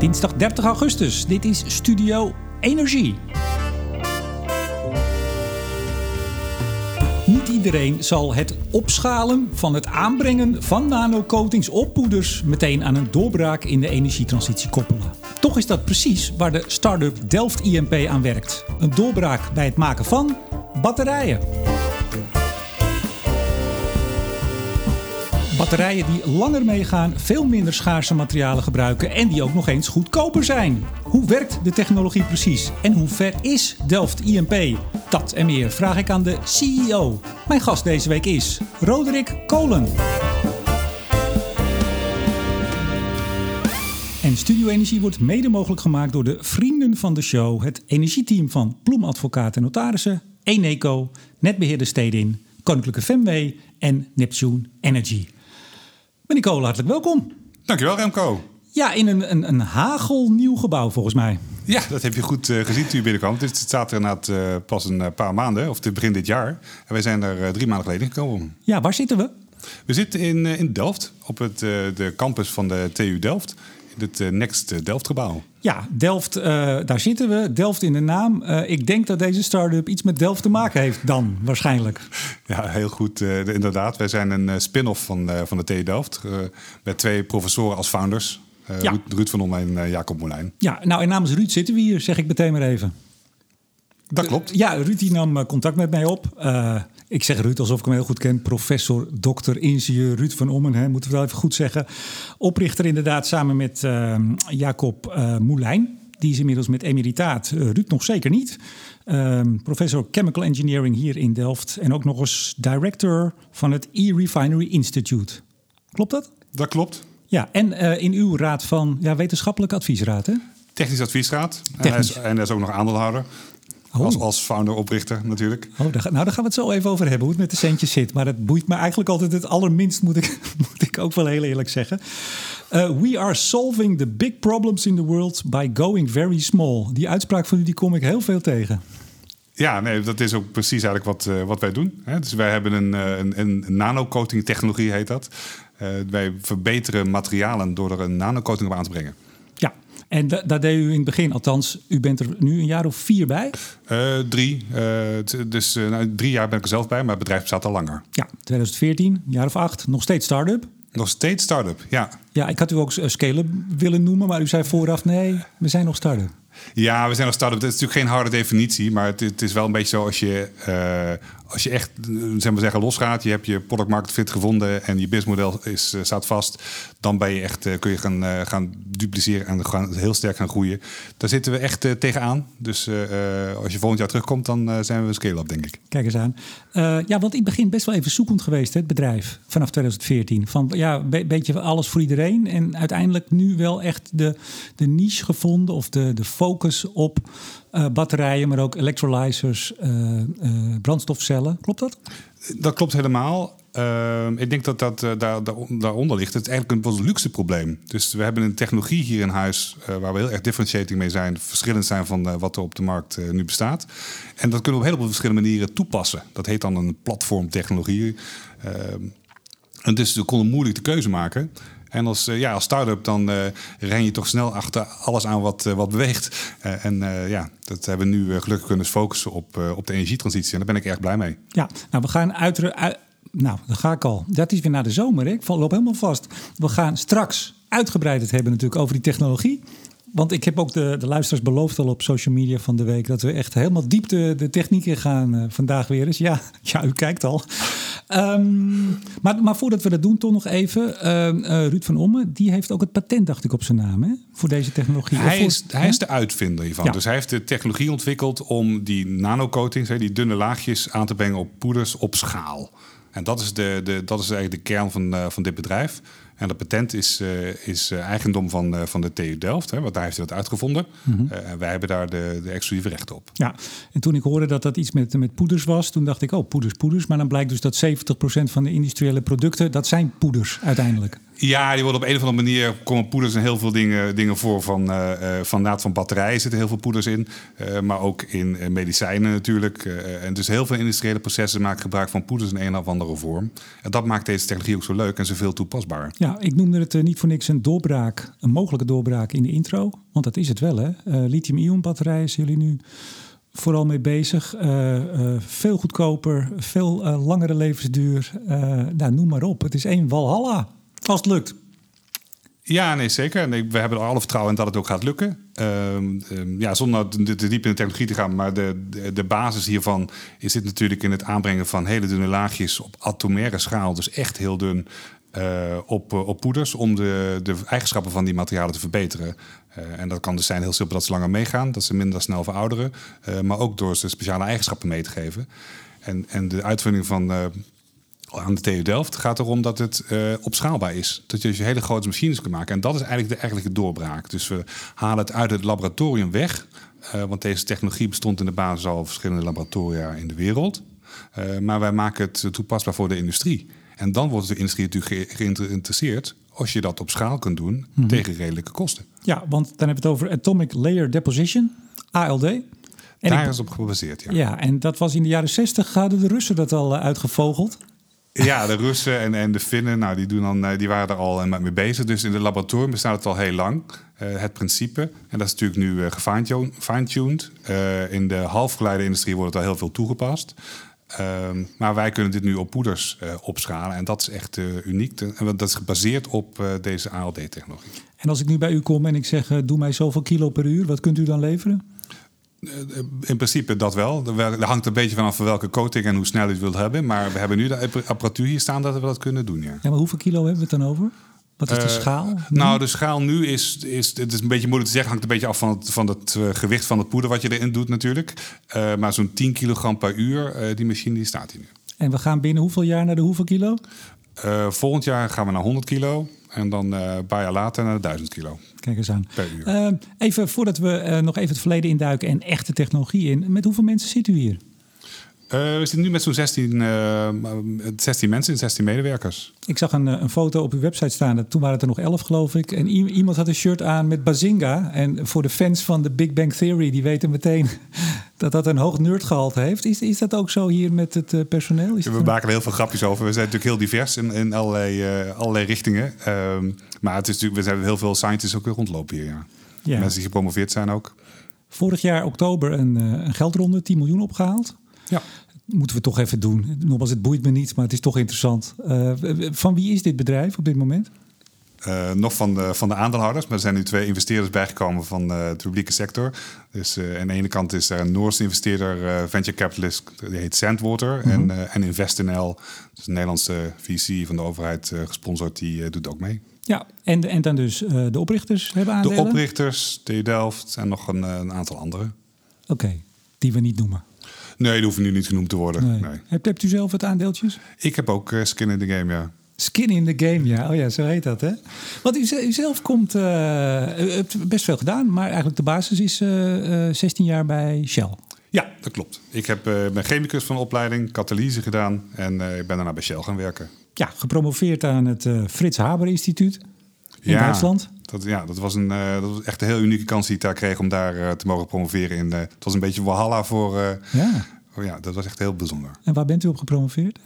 Dinsdag 30 augustus. Dit is Studio Energie. Niet iedereen zal het opschalen van het aanbrengen van nanocoatings op poeders meteen aan een doorbraak in de energietransitie koppelen. Toch is dat precies waar de start-up Delft IMP aan werkt. Een doorbraak bij het maken van batterijen. Batterijen die langer meegaan, veel minder schaarse materialen gebruiken en die ook nog eens goedkoper zijn. Hoe werkt de technologie precies en hoe ver is Delft IMP? Dat en meer vraag ik aan de CEO. Mijn gast deze week is Roderick Kolen. En Studio Energie wordt mede mogelijk gemaakt door de vrienden van de show, het energieteam van Bloemadvocaat en Notarissen, Eneco, Netbeheerder Stedin, Koninklijke Femway en Neptune Energy. Kolen, hartelijk welkom. Dankjewel Remco. Ja, in een, een, een hagelnieuw gebouw volgens mij. Ja, dat heb je goed uh, gezien toen je binnenkwam. Het staat er inderdaad uh, pas een uh, paar maanden, of begin dit jaar. En wij zijn er drie maanden geleden gekomen. Ja, waar zitten we? We zitten in, in Delft, op het, de campus van de TU Delft het Next Delft gebouw. Ja, Delft, uh, daar zitten we. Delft in de naam. Uh, ik denk dat deze start-up iets met Delft te maken heeft dan, waarschijnlijk. Ja, heel goed. Uh, inderdaad, wij zijn een spin-off van, van de TU Delft. met twee professoren als founders. Ja. Ruud, Ruud van Om en Jacob Molijn. Ja, nou en namens Ruud zitten we hier, zeg ik meteen maar even. Dat klopt. Ja, Ruud die nam contact met mij op. Ik zeg Ruud alsof ik hem heel goed ken. Professor, dokter, ingenieur Ruud van Ommen. Hè, moeten we wel even goed zeggen. Oprichter inderdaad samen met uh, Jacob uh, Moulijn. Die is inmiddels met emeritaat. Uh, Ruud nog zeker niet. Ehm, professor Chemical Engineering hier in Delft. En ook nog eens director van het E-Refinery Institute. Klopt dat? Dat klopt. Ja, en in uw raad van ja, wetenschappelijke adviesraad hè? Technisch adviesraad. Technisch. En, hij is, en hij is ook nog aandeelhouder. Oh. Als, als founder-oprichter natuurlijk. Oh, daar, nou, daar gaan we het zo even over hebben, hoe het met de centjes zit. Maar dat boeit me eigenlijk altijd het allerminst, moet ik, moet ik ook wel heel eerlijk zeggen. Uh, we are solving the big problems in the world by going very small. Die uitspraak van u die kom ik heel veel tegen. Ja, nee, dat is ook precies eigenlijk wat, uh, wat wij doen. Hè. Dus wij hebben een, uh, een, een nanocoating technologie, heet dat. wij verbeteren materialen door er een nanocoating op aan te brengen. En da daar deed u in het begin, althans, u bent er nu een jaar of vier bij? Uh, drie. Uh, dus uh, drie jaar ben ik er zelf bij, maar het bedrijf bestaat al langer. Ja, 2014, een jaar of acht. Nog steeds start-up? Nog steeds start-up, ja. Ja, ik had u ook scale willen noemen, maar u zei vooraf nee, we zijn nog start-up. Ja, we zijn nog start-up. Dat is natuurlijk geen harde definitie, maar het, het is wel een beetje zo als je, als je echt zeg maar zeggen, losgaat, je hebt je product market fit gevonden en je businessmodel is, uh, staat vast, dan ben je echt, uh, kun je gaan, uh, gaan dupliceren en gaan, heel sterk gaan groeien. Daar zitten we echt tegenaan. Dus als je volgend jaar terugkomt, dan zijn we een scale-up, denk ik. Kijk eens aan. ja, want ik begin best wel even zoekend geweest, hè, het bedrijf, vanaf 2014. Van ja, een beetje alles voor iedereen. En uiteindelijk nu wel echt de, de niche gevonden of de, de focus op uh, batterijen, maar ook electrolyzers, uh, uh, brandstofcellen. Klopt dat? Dat klopt helemaal. Ehm, ik denk dat dat daar, daar, daaronder ligt. Het eigenlijk een, een luxe probleem. Dus we hebben een technologie hier in huis waar we heel erg differentiating mee zijn. Verschillend zijn van wat er op de markt nu bestaat. En dat kunnen we op heel veel verschillende manieren toepassen. Dat heet dan een platformtechnologie. En dus we konden moeilijk de keuze maken. En als, ja, als start-up dan ren je toch snel achter alles aan wat, wat beweegt. en ja, dat hebben we nu gelukkig kunnen focussen op, op de energietransitie. En daar ben ik erg blij mee. Ja, nou we gaan uit... nou, dan ga ik al. Dat is weer naar de zomer. Hè? Ik loop helemaal vast. We gaan straks uitgebreid het hebben natuurlijk over die technologie. Want ik heb ook de, de luisteraars beloofd al op social media van de week... dat we echt helemaal diep de, de techniek in gaan vandaag weer eens. Ja, ja, u kijkt al. Um, maar, maar voordat we dat doen, toch nog even. Uh, Ruud van Omme, die heeft ook het patent, dacht ik, op zijn naam hè? voor deze technologie. Hij, is, hij is de uitvinder hiervan. Ja. Dus hij heeft de technologie ontwikkeld om die nanocoatings, die dunne laagjes, aan te brengen op poeders op schaal. En dat is, de, de, dat is eigenlijk de kern van, uh, van dit bedrijf. En dat patent is, uh, is uh, eigendom van, uh, van de TU Delft, hè, want daar heeft hij dat uitgevonden. Mm -hmm. en wij hebben daar de, de exclusieve rechten op. Ja, en toen ik hoorde dat dat iets met, met poeders was, toen dacht ik, oh, poeders, poeders. Maar dan blijkt dus dat 70% van de industriële producten, dat zijn poeders uiteindelijk. Ja, die worden op een of andere manier komen poeders en heel veel dingen, dingen voor. Van, uh, van naad van batterijen zitten heel veel poeders in. Uh, maar ook in medicijnen natuurlijk. en dus heel veel industriële processen maken gebruik van poeders in een of andere vorm. En dat maakt deze technologie ook zo leuk en zoveel toepasbaar. Ja, ik noemde het niet voor niks een doorbraak, een mogelijke doorbraak in de intro. Want dat is het wel, hè? Lithium-ion batterijen zijn jullie nu vooral mee bezig. veel goedkoper, veel langere levensduur. nou, noem maar op. Het is één Walhalla als het lukt. Ja, nee, zeker. En we hebben er alle vertrouwen in dat het ook gaat lukken. Ehm, ehm, ja, zonder te, te, diep in de technologie te gaan, maar de, de, de, basis hiervan is dit natuurlijk in het aanbrengen van hele dunne laagjes op atomaire schaal, dus echt heel dun, uh, op, op poeders om de, de eigenschappen van die materialen te verbeteren. Uh, en dat kan dus zijn heel simpel dat ze langer meegaan, dat ze minder snel verouderen, maar ook door ze speciale eigenschappen mee te geven. En, en de uitvinding van aan de TU Delft gaat erom dat het uh, opschaalbaar is. Dat je dus hele grote machines kunt maken. En dat is eigenlijk de eigenlijke doorbraak. Dus we halen het uit het laboratorium weg. Uh, want deze technologie bestond in de basis al verschillende laboratoria in de wereld. Uh, maar wij maken het toepasbaar voor de industrie. En dan wordt de industrie natuurlijk geïnteresseerd als je dat op schaal kunt doen mm. tegen redelijke kosten. Ja, want dan hebben we het over Atomic Layer Deposition, ALD. En Daar ik, is op gebaseerd, ja. Ja, en dat was in de jaren 60 hadden de Russen dat al uitgevogeld. Ja, de Russen en, en de Finnen, nou, die, doen dan, eh, die waren er al eh, mee bezig. Dus in de laboratorium bestaat het al heel lang, uh, het principe. En dat is natuurlijk nu uh, gefine-tuned. Uh, in de halfgeleiderindustrie wordt het al heel veel toegepast. Ehm, maar wij kunnen dit nu op poeders opschalen. En dat is echt uniek. En dat is gebaseerd op deze ALD-technologie. En als ik nu bij u kom en ik zeg, doe mij zoveel kilo per uur, wat kunt u dan leveren? In principe dat wel. Er hangt een beetje vanaf welke coating en hoe snel je het wilt hebben. Maar we hebben nu de apparatuur hier staan dat we dat kunnen doen. Ja, ja maar hoeveel kilo hebben we het dan over? Wat is de uh, schaal? Nou, de schaal nu is, is, het is een beetje moeilijk te zeggen. Hangt een beetje af van het, van het uh, gewicht van het poeder wat je erin doet natuurlijk. Uh, maar zo'n 10 kilogram per uur, die machine die staat hier nu. En we gaan binnen hoeveel jaar naar de hoeveel kilo? volgend jaar gaan we naar 100 kilo. En dan een paar jaar later naar de 1000 kilo. Kijk eens aan. Uh, even voordat we uh, nog even het verleden induiken en echte technologie in. Met hoeveel mensen zit u hier? Uh, we zitten nu met zo'n 16, 16 mensen, 16 medewerkers. Ik zag een, een, foto op uw website staan. Toen waren het er nog 11, geloof ik. En iemand had een shirt aan met Bazinga. En voor de fans van de Big Bang Theory, die weten meteen dat dat een hoog nerdgehalte heeft. Is, is dat ook zo hier met het personeel? Is we maken er heel veel grapjes over. We zijn natuurlijk heel divers in, in allerlei, allerlei richtingen. Ehm, maar het is natuurlijk, we hebben heel veel scientists ook rondlopen hier. Ja. ja. Mensen die gepromoveerd zijn ook. Vorig jaar oktober een, eh, een geldronde, 10 miljoen opgehaald. Ja. Moeten we toch even doen. Nogmaals, het boeit me niet, maar het is toch interessant. Uh, van wie is dit bedrijf op dit moment? Uh, nog van de, van de aandeelhouders, maar er zijn nu twee investeerders bijgekomen van de publieke sector. Dus uh, aan de ene kant is er een Noorse investeerder, uh, venture capitalist, die heet Sandwater. Mm -hmm. En, en InvestNL, dus een Nederlandse VC van de overheid gesponsord, die doet ook mee. Ja, en, en dan dus de oprichters hebben aandelen? De oprichters, TU Delft en nog een, een aantal anderen. Oké, okay, die we niet noemen. Nee, die hoeven nu niet genoemd te worden. Nee. Nee. Hebt, hebt u zelf het aandeeltjes? Ik heb ook uh, skin in the game, ja. Skin in the game, ja. Oh ja, zo heet dat, hè? Want u, u zelf komt... Uh, u hebt best veel gedaan, maar eigenlijk de basis is 16 jaar bij Shell. Ja, dat klopt. Ik heb, ben chemicus van opleiding, katalyse gedaan en ik ben daarna bij Shell gaan werken ja, gepromoveerd aan het uh, Frits Haber Instituut in ja, Duitsland. Dat, ja, dat was, een, uh, dat was echt een heel unieke kans die ik daar kreeg om daar uh, te mogen promoveren. In, het was een beetje Walhalla voor... ja. Oh ja, dat was echt heel bijzonder. En waar bent u op gepromoveerd?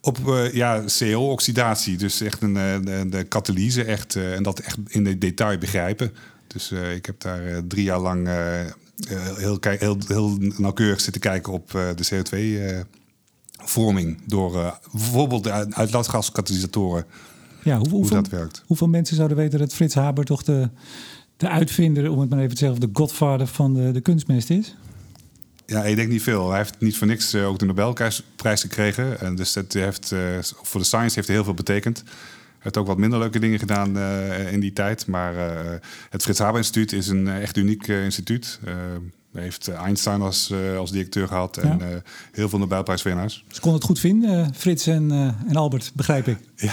Op ja, CO-oxidatie, dus echt een, de, de katalyse echt, en dat echt in de detail begrijpen. Dus ik heb daar drie jaar lang heel, heel, heel nauwkeurig zitten kijken op de CO2 vorming door bijvoorbeeld de uitlaatgaskatalysatoren. Ja, hoe, hoeveel, dat werkt. Hoeveel mensen zouden weten dat Frits Haber toch de, de uitvinder, om het maar even te zeggen, de godvader van de, de kunstmest is? Ja, ik denk niet veel. Hij heeft niet voor niks uh, ook de Nobelprijs gekregen. En dus dat heeft, uh, voor de science heeft hij heel veel betekend. Hij heeft ook wat minder leuke dingen gedaan uh, in die tijd. Maar het Frits Haber Instituut is een echt uniek instituut. Hij heeft eh, Einstein als, als directeur gehad en heel veel Nobelprijswinnaars. Ze konden het goed vinden, Frits en, en Albert, begrijp ik. Ja,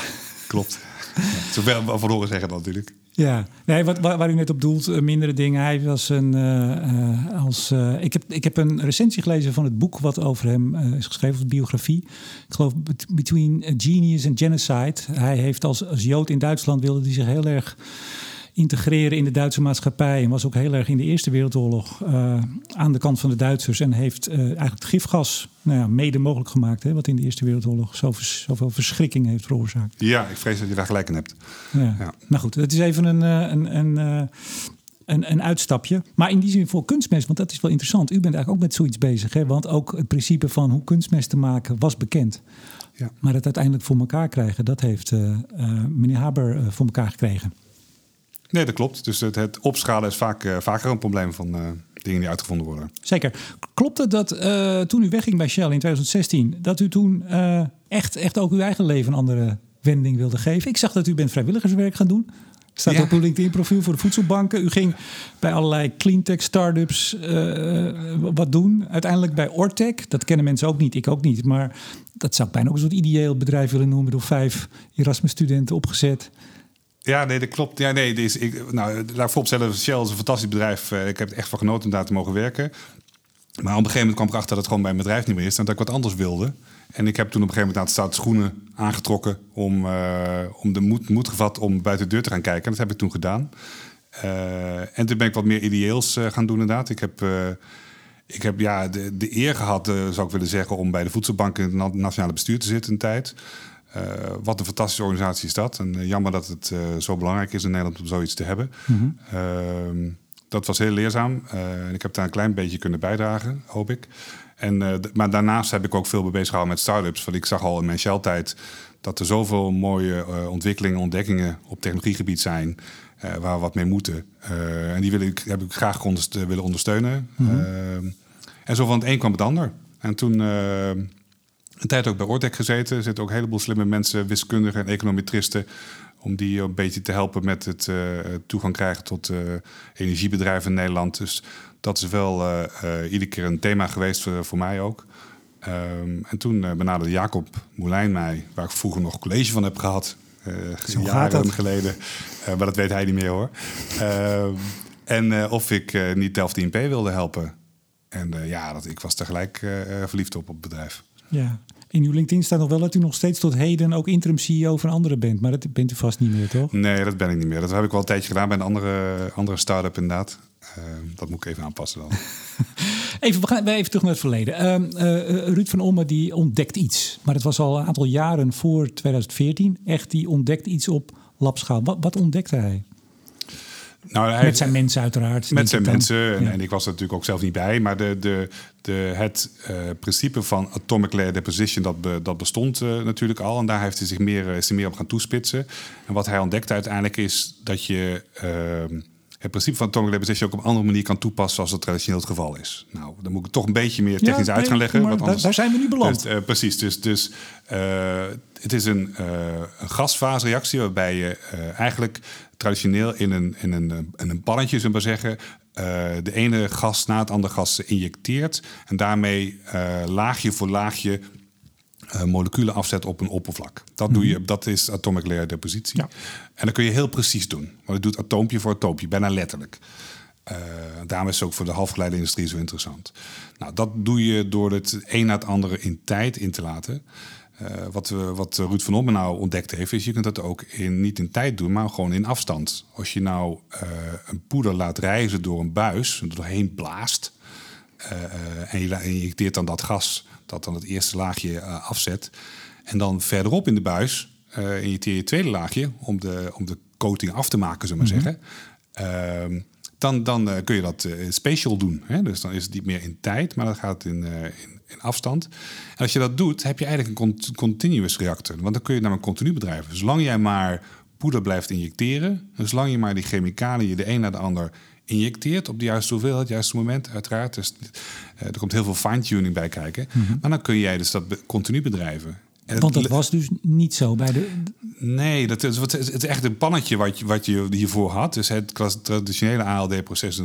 klopt. ja, zoveel van horen zeggen dan natuurlijk. Ja, nee, wat, waar, u net op doelt, uh, mindere dingen. Hij was een. Uh, als, uh, ik, heb, ik heb een recensie gelezen van het boek wat over hem is geschreven, de biografie. Ik geloof Between Genius and Genocide. Hij heeft als, als Jood in Duitsland wilde hij zich heel erg integreren in de Duitse maatschappij. En was ook heel erg in de Eerste Wereldoorlog uh, aan de kant van de Duitsers. En heeft uh, eigenlijk het gifgas nou ja, mede mogelijk gemaakt. Hè, wat in de Eerste Wereldoorlog zoveel, zoveel verschrikking heeft veroorzaakt. Ja, ik vrees dat je daar gelijk in hebt. Ja. ja. Nou goed, het is even een, een, een, een, een uitstapje. Maar in die zin voor kunstmest, want dat is wel interessant. U bent eigenlijk ook met zoiets bezig. Hè? Want ook het principe van hoe kunstmest te maken was bekend. Ja. Maar het uiteindelijk voor elkaar krijgen, dat heeft uh, meneer Haber voor elkaar gekregen. Nee, dat klopt. Dus het, het opschalen is vaak, uh, vaker een probleem van uh, dingen die uitgevonden worden. Zeker. Klopt het dat uh, toen u wegging bij Shell in 2016, dat u toen echt, echt ook uw eigen leven een andere wending wilde geven? Ik zag dat u bent vrijwilligerswerk gaan doen. Staat ja. op uw LinkedIn-profiel voor de voedselbanken. U ging bij allerlei cleantech startups wat doen. Uiteindelijk bij Ortec. Dat kennen mensen ook niet, ik ook niet. Maar dat zou ik bijna ook een soort ideeel bedrijf willen noemen. Door vijf Erasmus-studenten opgezet. Ja, nee, dat klopt. Ja, nee, deze, ik, nou, laat ik vooropstellen, Shell is een fantastisch bedrijf. Ik heb er echt van genoten om daar te mogen werken. Maar op een gegeven moment kwam ik erachter dat het gewoon bij mijn bedrijf niet meer is. En dat ik wat anders wilde. En ik heb toen op een gegeven moment aan het schoenen aangetrokken... om, uh, om de moed, moed gevat om buiten de deur te gaan kijken. En dat heb ik toen gedaan. Uh, en toen ben ik wat meer ideeels gaan doen inderdaad. Ik heb... Ik heb ja, de, de eer gehad, zou ik willen zeggen, om bij de Voedselbank in het nationale bestuur te zitten een tijd. Uh, wat een fantastische organisatie is dat. En uh, jammer dat het uh, zo belangrijk is in Nederland om zoiets te hebben. Mm -hmm. dat was heel leerzaam. ik heb daar een klein beetje kunnen bijdragen, hoop ik. En, maar daarnaast heb ik ook veel bezig gehouden met start-ups. Want ik zag al in mijn Shell-tijd dat er zoveel mooie ontwikkelingen, ontdekkingen op technologiegebied zijn. waar we wat mee moeten. en die wil ik, heb ik graag willen ondersteunen. Mm -hmm. en zo van het een kwam het ander. En toen een tijd ook bij Ortec gezeten. Er zitten ook een heleboel slimme mensen, wiskundigen en econometristen. Om die een beetje te helpen met het uh, toegang krijgen tot uh, energiebedrijven in Nederland. Dus dat is wel uh, iedere keer een thema geweest voor, voor mij ook. Um, en toen benaderde Jacob Moulijn mij, waar ik vroeger nog college van heb gehad. jaren geleden. maar dat weet hij niet meer hoor. Ehm, en of ik niet Delft INP wilde helpen. En ja, dat, ik was tegelijk verliefd op, op het bedrijf. Ja. In uw LinkedIn staat nog wel dat u nog steeds tot heden ook interim CEO van anderen bent. Maar dat bent u vast niet meer, toch? Nee, dat ben ik niet meer. Dat heb ik wel een tijdje gedaan bij een andere, andere start-up inderdaad. Uh, dat moet ik even aanpassen dan. even, we gaan even terug naar het verleden. Uh, uh, Ruud van Omme die ontdekt iets. Maar het was al een aantal jaren voor 2014. Echt, die ontdekt iets op labschaal. Wat, wat ontdekte hij? Nou, hij, met zijn mensen uiteraard. Met zijn mensen. En, ja. en, ik was er natuurlijk ook zelf niet bij. Maar de, de, de, het uh, principe van atomic layer deposition, dat, be, dat bestond uh, natuurlijk al. En daar heeft hij zich meer, is hij meer op gaan toespitsen. En wat hij ontdekte uiteindelijk is dat je... Uh, het principe van atomic deposition ook op een andere manier kan toepassen zoals het traditioneel het geval is. Nou, dan moet ik toch een beetje meer technisch ja, uit gaan leggen. Want anders, daar zijn we nu beland. Dus, uh, precies, dus, dus uh, het is een, uh, een gasfasereactie waarbij je eigenlijk traditioneel in een, in een, in een pannetje, zullen we maar zeggen, de ene gas na het andere gas injecteert en daarmee laagje voor laagje uh, moleculen afzet op een oppervlak. Dat, doe je, dat is atomic layer depositie. Ja. En dat kun je heel precies doen. Maar het doet atoompje voor atoompje, bijna letterlijk. Daarom is het ook voor de halfgeleiderindustrie zo interessant. Nou, dat doe je door het een na het andere in tijd in te laten. Uh, wat, we, wat Ruud van Ommen nou ontdekt heeft, is je kunt dat ook in, niet in tijd doen, maar gewoon in afstand. Als je nou een poeder laat reizen door een buis, er doorheen blaast, en je injecteert dan dat gas dat dan het eerste laagje afzet. En dan verderop in de buis injecteer je het tweede laagje om de, om de coating af te maken, zullen we maar zeggen. Uh, dan, dan kun je dat special doen. Hè? Dus dan is het niet meer in tijd, maar dan gaat in, in, in, afstand. En als je dat doet, heb je eigenlijk een continuous reactor. Want dan kun je namelijk continu bedrijven. Zolang jij maar poeder blijft injecteren, en zolang je maar die chemicaliën de een na de ander injecteert op de juiste hoeveelheid, het juiste moment, uiteraard. Dus, uh, er komt heel veel fine-tuning bij kijken. Mm -hmm. Maar dan kun jij dus dat continu bedrijven. En Want dat was dus niet zo bij de. Nee, dat is, het is echt een pannetje wat je, wat je hiervoor had. Dus het traditionele ALD-proces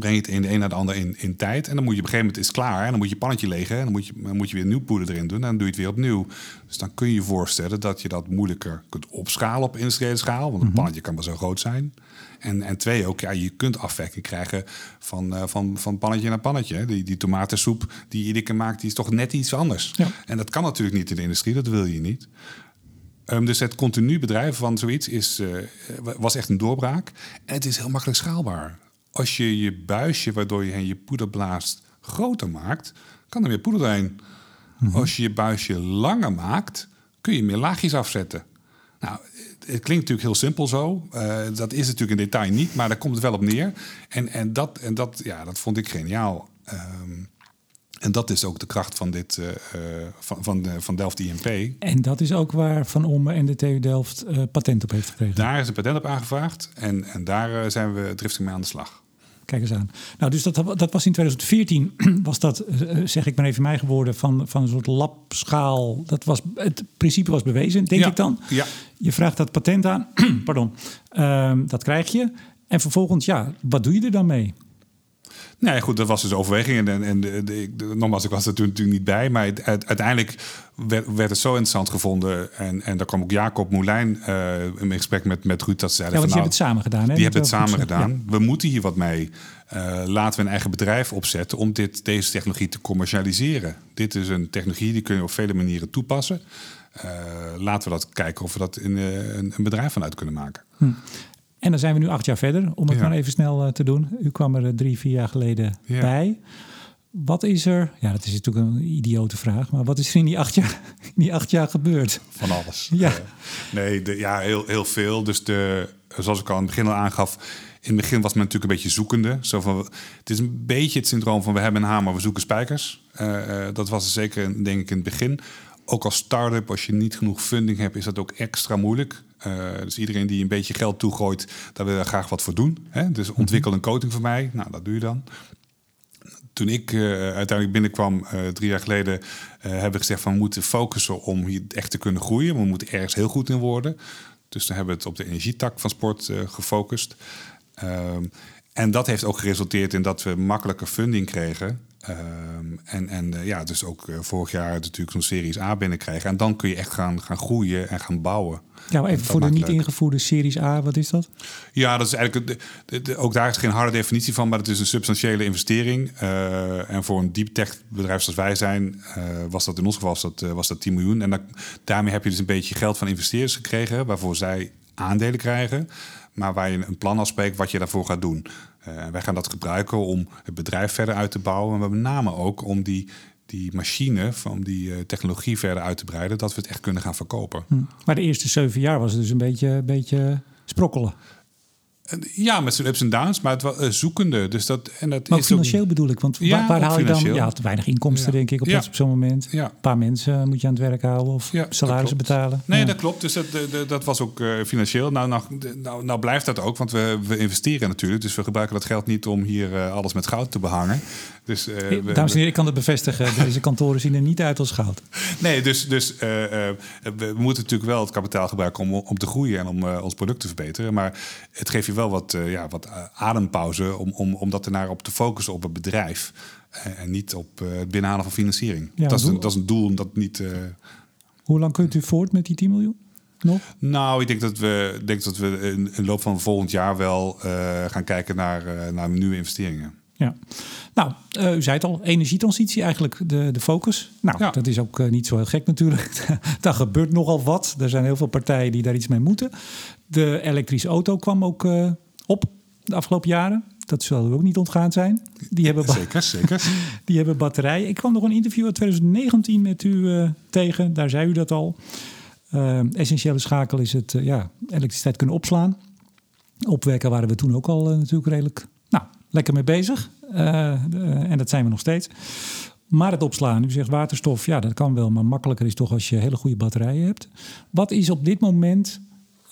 breng je het in de een naar de ander in, in tijd. En dan moet je op een gegeven moment is het klaar. En dan moet je pannetje legen. En dan moet je, dan moet je weer nieuw poeder erin doen. En dan doe je het weer opnieuw. Dus dan kun je je voorstellen dat je dat moeilijker kunt opschalen op industriële schaal. Want een pannetje kan maar zo groot zijn. En, en twee ook, ja, je kunt afwerking krijgen van, uh, van, van pannetje naar pannetje. Die, die tomatensoep die je iedere maakt, die is toch net iets anders. Ja. En dat kan natuurlijk niet in de industrie, dat wil je niet. Um, dus het continu bedrijven van zoiets is, uh, was echt een doorbraak. En het is heel makkelijk schaalbaar. Als je je buisje waardoor je heen je poeder blaast groter maakt, kan er meer poeder doorheen. Mm-hmm. Als je je buisje langer maakt, kun je meer laagjes afzetten. Nou, het klinkt natuurlijk heel simpel zo. Uh, dat is natuurlijk in detail niet, maar daar komt het wel op neer. En, en, dat, en dat, ja, dat vond ik geniaal. Um, en dat is ook de kracht van, dit, uh, van, van, de, van Delft IMP. En dat is ook waar Van Omme en de TU Delft uh, patent op heeft gekregen. Daar is een patent op aangevraagd en, en daar zijn we driftig mee aan de slag. Kijk eens aan. Nou, dus dat, dat was in 2014, was dat, zeg ik maar even mij geworden, van, van een soort labschaal. Dat was, het principe was bewezen, denk ja, ik dan. Ja. Je vraagt dat patent aan, pardon, um, dat krijg je. En vervolgens, ja, wat doe je er dan mee? Nee, goed, dat was dus overweging. En, en de, de, de, nogmaals, ik was er toen natuurlijk niet bij. Maar het, uiteindelijk werd, werd, het zo interessant gevonden. En, en daar kwam ook Jacob Moulijn uh, in gesprek met, met Ruud. Dat zeiden ja, want van, die hebben het samen gedaan. Hè? Die hebben het samen gedaan. Ja. We moeten hier wat mee. Uh, laten we een eigen bedrijf opzetten om dit, deze technologie te commercialiseren. Dit is een technologie die kun je op vele manieren toepassen. Uh, laten we dat kijken of we dat in een, een bedrijf vanuit kunnen maken. Hm. En dan zijn we nu acht jaar verder, om het ja. maar even snel uh, te doen. U kwam er drie, vier jaar geleden ja. bij. Wat is er, ja, dat is natuurlijk een idiote vraag, maar wat is er in die acht jaar, in die acht jaar gebeurd? Van alles. Ja. Uh, nee, de, ja, heel, heel veel. Dus de, zoals ik al aan het begin al aangaf, in het begin was men natuurlijk een beetje zoekende. Zo van, het is een beetje het syndroom van we hebben een hamer, we zoeken spijkers. Uh, dat was er zeker, denk ik, in het begin. Ook als start-up, als je niet genoeg funding hebt, is dat ook extra moeilijk. Uh, dus iedereen die een beetje geld toegooit, daar wil je graag wat voor doen. Hè? Dus ontwikkel een coating voor mij. Nou, dat doe je dan. Toen ik uh, uiteindelijk binnenkwam, uh, drie jaar geleden, hebben we gezegd van we moeten focussen om hier echt te kunnen groeien. We moeten ergens heel goed in worden. Dus dan hebben we het op de energietak van sport gefocust. Ehm, en dat heeft ook geresulteerd in dat we makkelijker funding kregen. Um, en en uh, ja, dus ook uh, vorig jaar natuurlijk zo'n Series A binnenkrijgen. En dan kun je echt gaan, gaan groeien en gaan bouwen. Ja, maar even voor de niet leuk. ingevoerde Series A, wat is dat? Ja, dat is eigenlijk. De, de, de, ook daar is geen harde definitie van, maar het is een substantiële investering. Uh, en voor een deep tech bedrijf zoals wij zijn, was dat in ons geval was dat, was dat 10 miljoen. En dat, daarmee heb je dus een beetje geld van investeerders gekregen, waarvoor zij aandelen krijgen. Maar waar je een plan afspreekt wat je daarvoor gaat doen. Uh, wij gaan dat gebruiken om het bedrijf verder uit te bouwen. Maar met name ook om die, die machine, van die uh, technologie verder uit te breiden. Dat we het echt kunnen gaan verkopen. Hm. Maar de eerste zeven jaar was het dus een beetje, beetje sprokkelen. Ja, met zijn ups en downs, maar het uh, zoekende. Dus dat, en dat maar is financieel ook... bedoel ik, want ja, waar, waar haal je dan? Ja, te weinig inkomsten, ja. denk ik, op, ja. op zo'n moment. Ja. Een paar mensen moet je aan het werk houden of salarissen betalen. Nee, dat klopt. Dus dat, dat, dat was ook uh, financieel. Nou, nou, nou, nou, blijft dat ook, want we, we investeren natuurlijk. Dus we gebruiken dat geld niet om hier uh, alles met goud te behangen. Dus, uh, dames en heren, ik kan het bevestigen. Deze kantoren zien er niet uit als goud. Nee, dus, dus we, we, moeten natuurlijk wel het kapitaal gebruiken om, om te groeien en om ons product te verbeteren. Maar het geeft je wel wat, ja, wat adempauze om, om, om dat ernaar op te focussen op het bedrijf. En niet op het binnenhalen van financiering. Ja, dat, is een, dat is een doel om dat niet. Hoe lang kunt u voort met die 10 miljoen? Nog? Nou, ik denk dat we, denk dat we in, in de loop van volgend jaar wel uh, gaan kijken naar, uh, naar nieuwe investeringen. Ja, nou, uh, u zei het al, energietransitie eigenlijk de, de focus. Nou, ja. dat is ook uh, niet zo heel gek natuurlijk. daar gebeurt nogal wat. Er zijn heel veel partijen die daar iets mee moeten. De elektrische auto kwam ook uh, op de afgelopen jaren. Dat zal u ook niet ontgaan zijn. Die hebben zeker, zeker. Die hebben batterijen. Ik kwam nog een interview uit 2019 met u tegen. Daar zei u dat al. essentiële schakel is het ja, elektriciteit kunnen opslaan. Opwekken waren we toen ook al natuurlijk redelijk nou, lekker mee bezig. Uh, de, en dat zijn we nog steeds. Maar het opslaan, u zegt waterstof, ja, dat kan wel. Maar makkelijker is toch als je hele goede batterijen hebt. Wat is op dit moment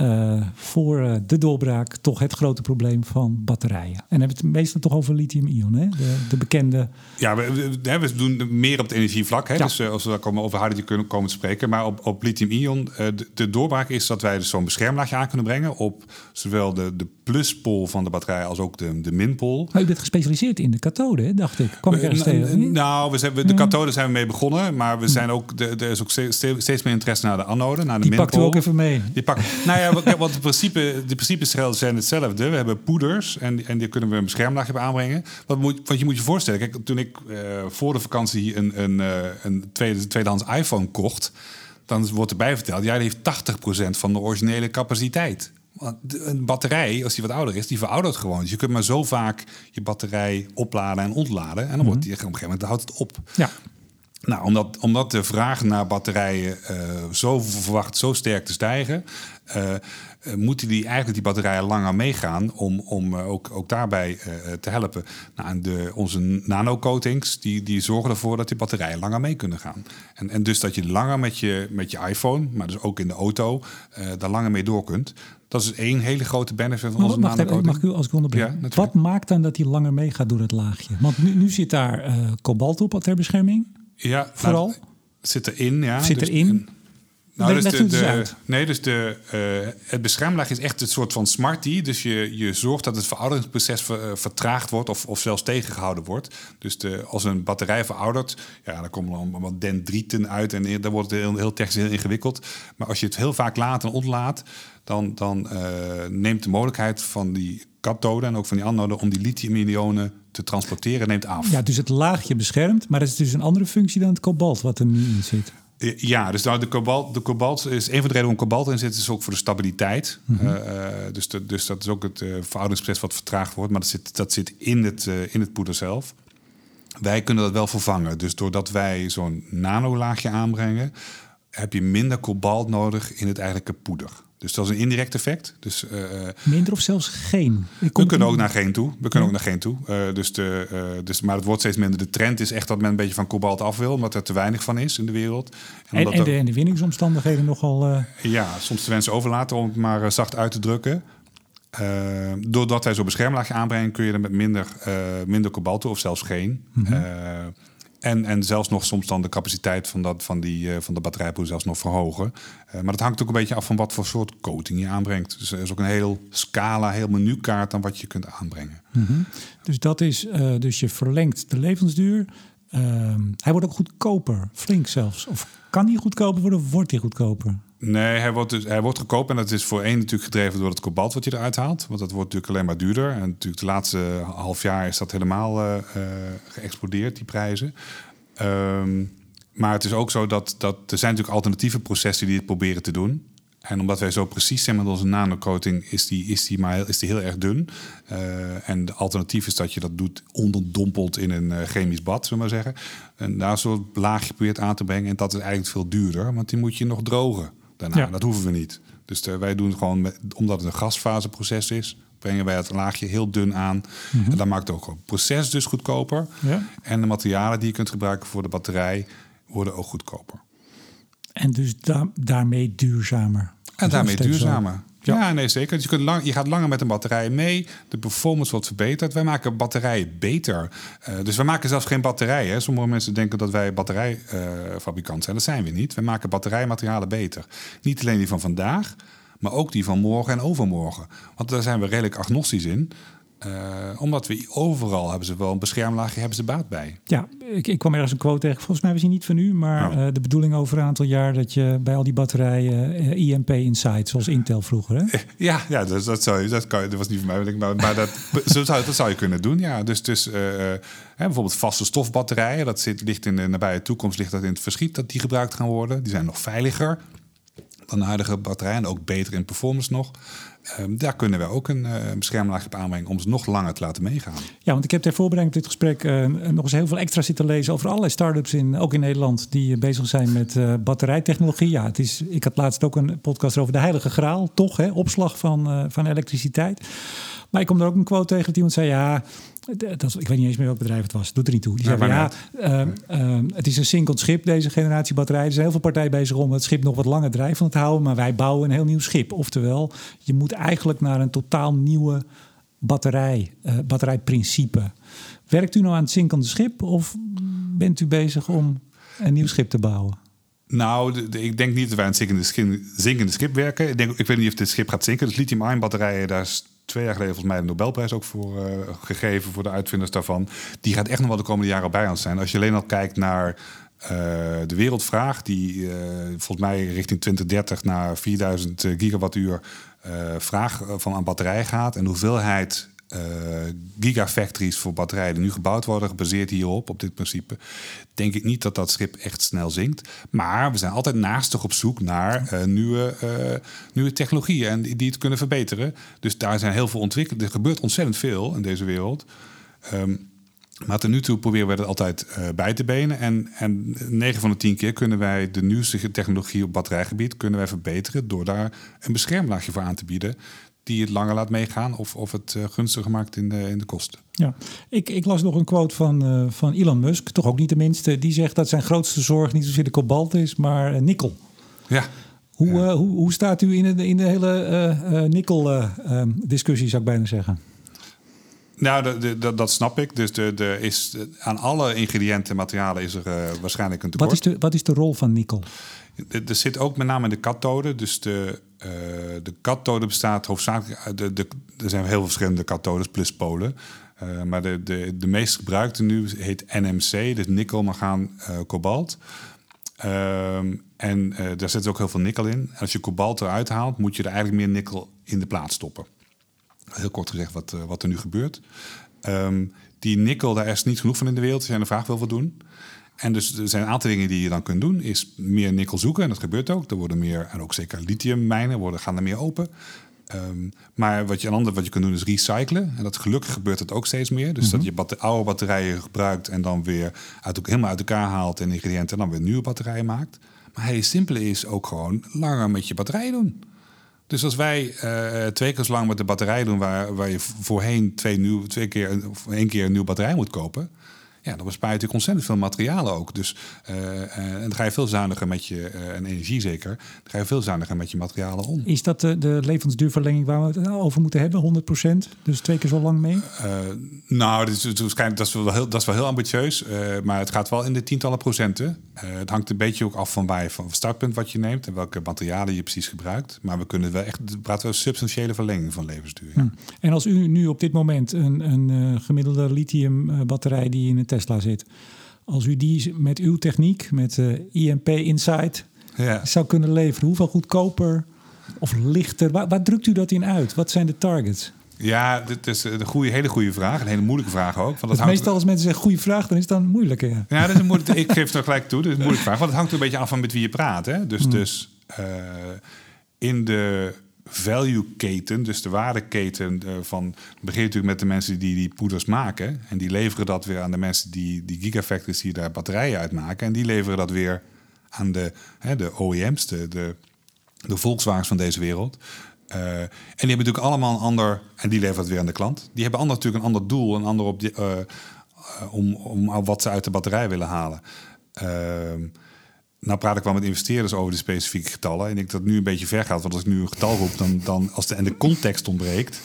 uh, voor uh, de doorbraak toch het grote probleem van batterijen. En hebben we het meestal toch over lithium-ion, hè? De, de, bekende. Ja, we, we, we, doen meer op het energievlak. Hè? Ja. Dus uh, als we komen over hydrogen kunnen komen te spreken. Maar op, op lithium-ion, de, de, doorbraak is dat wij dus zo'n beschermlaagje aan kunnen brengen op zowel de, de pluspol van de batterij als ook de, de minpol. Maar u bent gespecialiseerd in de kathode, hè? dacht ik. Kom ik ergens tegen? Nou, we zijn, de kathode zijn we mee begonnen, maar we zijn ook, de, er is ook steeds, meer interesse naar de anode, naar de Die pakt u ook even mee. Die pakt, nou ja, want de, principe, de principes zijn hetzelfde. We hebben poeders en, en die kunnen we een beschermlaagje aanbrengen. Wat moet, want je moet je voorstellen, kijk, toen ik uh, voor de vakantie een, een, uh, een tweede, tweedehands iPhone kocht, dan wordt erbij verteld, ja, die heeft 80% van de originele capaciteit. Want een batterij, als die wat ouder is, die veroudert gewoon. Dus je kunt maar zo vaak je batterij opladen en ontladen. En dan wordt die op een gegeven moment houdt het op. Ja. Nou, omdat, omdat de vraag naar batterijen uh, zo verwacht zo sterk te stijgen, uh, uh, moeten die eigenlijk die batterijen langer meegaan om, om ook, ook daarbij te helpen. Nou, de, onze nanocoatings die, die zorgen ervoor dat die batterijen langer mee kunnen gaan. En, en dus dat je langer met je, met je iPhone, maar dus ook in de auto, daar langer mee door kunt. Dat is één hele grote benefit van onze mag, mag, mag ik u als ik onderbreken? Ja, Wat maakt dan dat hij langer meegaat door het laagje? Want nu, nu zit daar kobalt op ter bescherming. Ja, vooral. Nou, zit erin, ja. Zit dus, erin. Nou, dus de, de, nee, dus de, uh, het beschermlaag is echt het soort van smartie. Dus je, je zorgt dat het verouderingsproces ver, uh, vertraagd wordt of, of zelfs tegengehouden wordt. Dus de, als een batterij veroudert, ja, dan komen er allemaal dendrieten uit en dan wordt het heel, heel technisch heel ingewikkeld. Maar als je het heel vaak laat en ontlaat, dan, dan uh, neemt de mogelijkheid van die kathode en ook van die anode om die lithium-ionen te transporteren neemt af. Ja, dus het laagje beschermt, maar dat is dus een andere functie dan het kobalt wat er nu in zit. Ja, dus nou, de, kobalt, de kobalt is een van de redenen waarom kobalt in zit, is ook voor de stabiliteit. Mm -hmm. uh, dus, de, dus dat is ook het uh, verouderingsproces wat vertraagd wordt, maar dat zit, dat zit in, het, uh, in het poeder zelf. Wij kunnen dat wel vervangen. Dus doordat wij zo'n nanolaagje aanbrengen, heb je minder kobalt nodig in het eigenlijke poeder. Dus dat is een indirect effect. Dus, uh, Minder of zelfs geen? We kunnen ook naar geen toe. We kunnen ja. ook naar geen toe. Uh, dus de, uh, dus, maar het wordt steeds minder. De trend is echt dat men een beetje van kobalt af wil, omdat er te weinig van is in de wereld. En, en, en, de, en de, winningsomstandigheden nogal. Ja, soms de wensen overlaten om het maar zacht uit te drukken. doordat wij zo'n beschermlaagje aanbrengen, kun je er met minder, minder kobalt toe, of zelfs geen. Mm -hmm. En, en zelfs nog soms dan de capaciteit van, dat, van, die, uh, van de batterijpool zelfs nog verhogen. Uh, maar dat hangt ook een beetje af van wat voor soort coating je aanbrengt. Dus er is ook een heel scala, heel menukaart aan wat je kunt aanbrengen. -hmm. Dus dat is, uh, dus je verlengt de levensduur. Ehm, hij wordt ook goedkoper, flink zelfs. Of kan hij goedkoper worden wordt hij goedkoper? Nee, hij wordt, dus, hij wordt goedkoop. En dat is voor één natuurlijk gedreven door het kobalt wat je eruit haalt. Want dat wordt natuurlijk alleen maar duurder. En natuurlijk de laatste half jaar is dat helemaal uh, uh, geëxplodeerd, die prijzen. Um, maar het is ook zo dat, dat er zijn natuurlijk alternatieve processen die het proberen te doen. En omdat wij zo precies zijn met onze nanocoating, is die, is die, maar heel, is die heel erg dun. Uh, en de alternatief is dat je dat doet onderdompeld in een chemisch bad, zullen we maar zeggen. En daar zo'n laagje probeert aan te brengen. En dat is eigenlijk veel duurder, want die moet je nog drogen daarna. Ja. Dat hoeven we niet. Dus uh, wij doen gewoon, met, omdat het een gasfaseproces is, brengen wij het laagje heel dun aan. Mm -hmm. En dat maakt ook het proces dus goedkoper. Ja. En de materialen die je kunt gebruiken voor de batterij worden ook goedkoper. En dus da daarmee duurzamer. En daarmee duurzamer. Ja. nee, zeker. Dus je, kunt lang, je gaat langer met een batterij mee. De performance wordt verbeterd. Wij maken batterijen beter. Uh, dus we maken zelfs geen batterijen. Sommige mensen denken dat wij batterijfabrikant zijn. Dat zijn we niet. We maken batterijmaterialen beter. Niet alleen die van vandaag, maar ook die van morgen en overmorgen. Want daar zijn we redelijk agnostisch in. Uh, omdat we overal hebben ze wel een beschermlaagje, hebben ze baat bij. Ja, ik, ik kwam ergens een quote tegen. Volgens mij was hij niet van u, maar oh. uh, de bedoeling over een aantal jaar dat je bij al die batterijen uh, IMP Insight, zoals Intel vroeger. Hè? Ja, ja dat, dat, zou, dat, kan, dat was niet van mij, maar, maar dat, zo zou, dat zou je kunnen doen. Ja, dus, dus hè, bijvoorbeeld vaste stofbatterijen, dat zit, ligt in de nabije toekomst, ligt dat in het verschiet dat die gebruikt gaan worden. Die zijn nog veiliger dan de huidige batterijen en ook beter in performance nog. Um, daar kunnen we ook een uh, beschermlaagje op aanbrengen om ze nog langer te laten meegaan. Ja, want ik heb ter voorbereiding op dit gesprek uh, nog eens heel veel extra zitten lezen over allerlei start-ups, in, ook in Nederland, die bezig zijn met batterijtechnologie. Ja, het is, ik had laatst ook een podcast over de heilige graal, toch, hè, opslag van, van elektriciteit. Maar ik kom er ook een quote tegen dat iemand zei, ja, dat, ik weet niet eens meer welk bedrijf het was, doet er niet toe. Die ja, zeiden, ja, ehm, ehm, het is een zinkend schip, deze generatie batterijen. Er zijn heel veel partijen bezig om het schip nog wat langer drijvend te houden, maar wij bouwen een heel nieuw schip. Oftewel, je moet eigenlijk naar een totaal nieuwe batterij, uh, batterijprincipe. Werkt u nou aan het zinkende schip of bent u bezig om een nieuw schip te bouwen? Nou, ik denk niet dat wij aan het zinkende, zinkende schip werken. Ik, denk, ik weet niet of dit schip gaat zinken. Dus lithium-ion batterijen, daar twee jaar geleden volgens mij de Nobelprijs ook voor uh, gegeven voor de uitvinders daarvan. Die gaat echt nog wel de komende jaren bij ons zijn. Als je alleen al kijkt naar uh, de wereldvraag, die uh, volgens mij richting 2030 naar 4000 gigawattuur vraag van aan batterij gaat. En de hoeveelheid uh, gigafactories voor batterijen die nu gebouwd worden, gebaseerd hierop, op dit principe, denk ik niet dat dat schip echt snel zinkt. Maar we zijn altijd naastig op zoek naar uh, nieuwe, uh, nieuwe technologieën en die, het kunnen verbeteren. Dus daar zijn heel veel ontwikkelingen. Er gebeurt ontzettend veel in deze wereld. Um, maar tot nu toe proberen we dat altijd bij te benen. En, en 9 van de 10 keer kunnen wij de nieuwste technologie op batterijgebied kunnen wij verbeteren door daar een beschermlaagje voor aan te bieden die het langer laat meegaan of, of het uh, gunstiger maakt in de, in de kosten. Ja, ik, ik las nog een quote van, uh, van Elon Musk, toch ook niet de minste. Die zegt dat zijn grootste zorg niet zozeer de kobalt is, maar uh, nikkel. Ja. Hoe, ja. hoe, hoe staat u in de, in de hele nikkel-discussie, zou ik bijna zeggen? Nou, de, de, dat snap ik. Dus de, de is, aan alle ingrediënten en materialen is er waarschijnlijk een tekort. Wat is de, wat is de rol van nikkel? Er zit ook met name in de kathode. Dus de, uh, de kathode bestaat hoofdzakelijk... uit de, de, er zijn heel veel verschillende kathodes plus polen. Uh, maar de, de, de meest gebruikte nu heet NMC, dus nikkel, mangaan, uh, kobalt. Um, en daar zit ook heel veel nikkel in. En als je kobalt eruit haalt, moet je er eigenlijk meer nikkel in de plaats stoppen. Heel kort gezegd wat, wat er nu gebeurt. Um, die nikkel, daar is niet genoeg van in de wereld. Als je de vraag wil wat doen. En dus er zijn een aantal dingen die je dan kunt doen. Is meer nikkel zoeken, en dat gebeurt ook. Er worden meer, en ook zeker lithiummijnen, worden, gaan er meer open. Um, maar wat je, een ander wat je kunt doen is recyclen. En dat gelukkig gebeurt het ook steeds meer. Dus dat mhm. je oude batterijen gebruikt en dan weer uit, helemaal uit elkaar haalt en ingrediënten en dan weer nieuwe batterijen maakt. Maar het simpele is ook gewoon langer met je batterij doen. Dus als wij uh, twee keer zo lang met de batterij doen, waar, waar je voorheen twee, nieuw, twee keer of één keer een nieuwe batterij moet kopen, ja, dan bespaar je natuurlijk ontzettend veel materialen ook. Dus uh, en dan ga je veel zuiniger met je, uh, en energie zeker, dan ga je veel zuiniger met je materialen om. Is dat de, de levensduurverlenging waar we het over moeten hebben, 100%? Dus twee keer zo lang mee? nou, dat is, dat, is wel heel, dat is wel heel ambitieus, maar het gaat wel in de tientallen procenten. het hangt een beetje ook af van waar je van startpunt wat je neemt en welke materialen je precies gebruikt. Maar we kunnen wel echt praten we substantiële verlenging van levensduur. Ja. Hm. En als u nu op dit moment een, een gemiddelde lithium batterij die in het Tesla zit. Als u die met uw techniek, met uh, eh, IMP Insight, ja. zou kunnen leveren, hoeveel goedkoper of lichter, waar, waar, drukt u dat in uit? Wat zijn de targets? Ja, dit is een goede, hele goede vraag. Een hele moeilijke vraag ook. Want dat hangt... Meestal als mensen zeggen goede vraag, dan is het dan moeilijker. Ja, ja dat is een moeilijke, ik geef het gelijk toe. Dat is een moeilijke vraag. Want het hangt er een beetje af van met wie je praat. Hè? Dus, hmm. dus uh, in de value keten, dus de waardeketen uh, van... begint natuurlijk met de mensen die die poeders maken. En die leveren dat weer aan de mensen die, die gigafactories die daar batterijen uitmaken. En die leveren dat weer aan de, hè, de OEM's, de, de, Volkswagens van deze wereld. Uh, en die hebben natuurlijk allemaal een ander... en die leveren het weer aan de klant. Die hebben ander, natuurlijk een ander doel, een ander op uh, om, om wat ze uit de batterij willen halen. Ehm, nou praat ik wel met investeerders over de specifieke getallen. En ik denk dat het nu een beetje ver gaat. Want als ik nu een getal roep, dan, dan als de, en de context ontbreekt...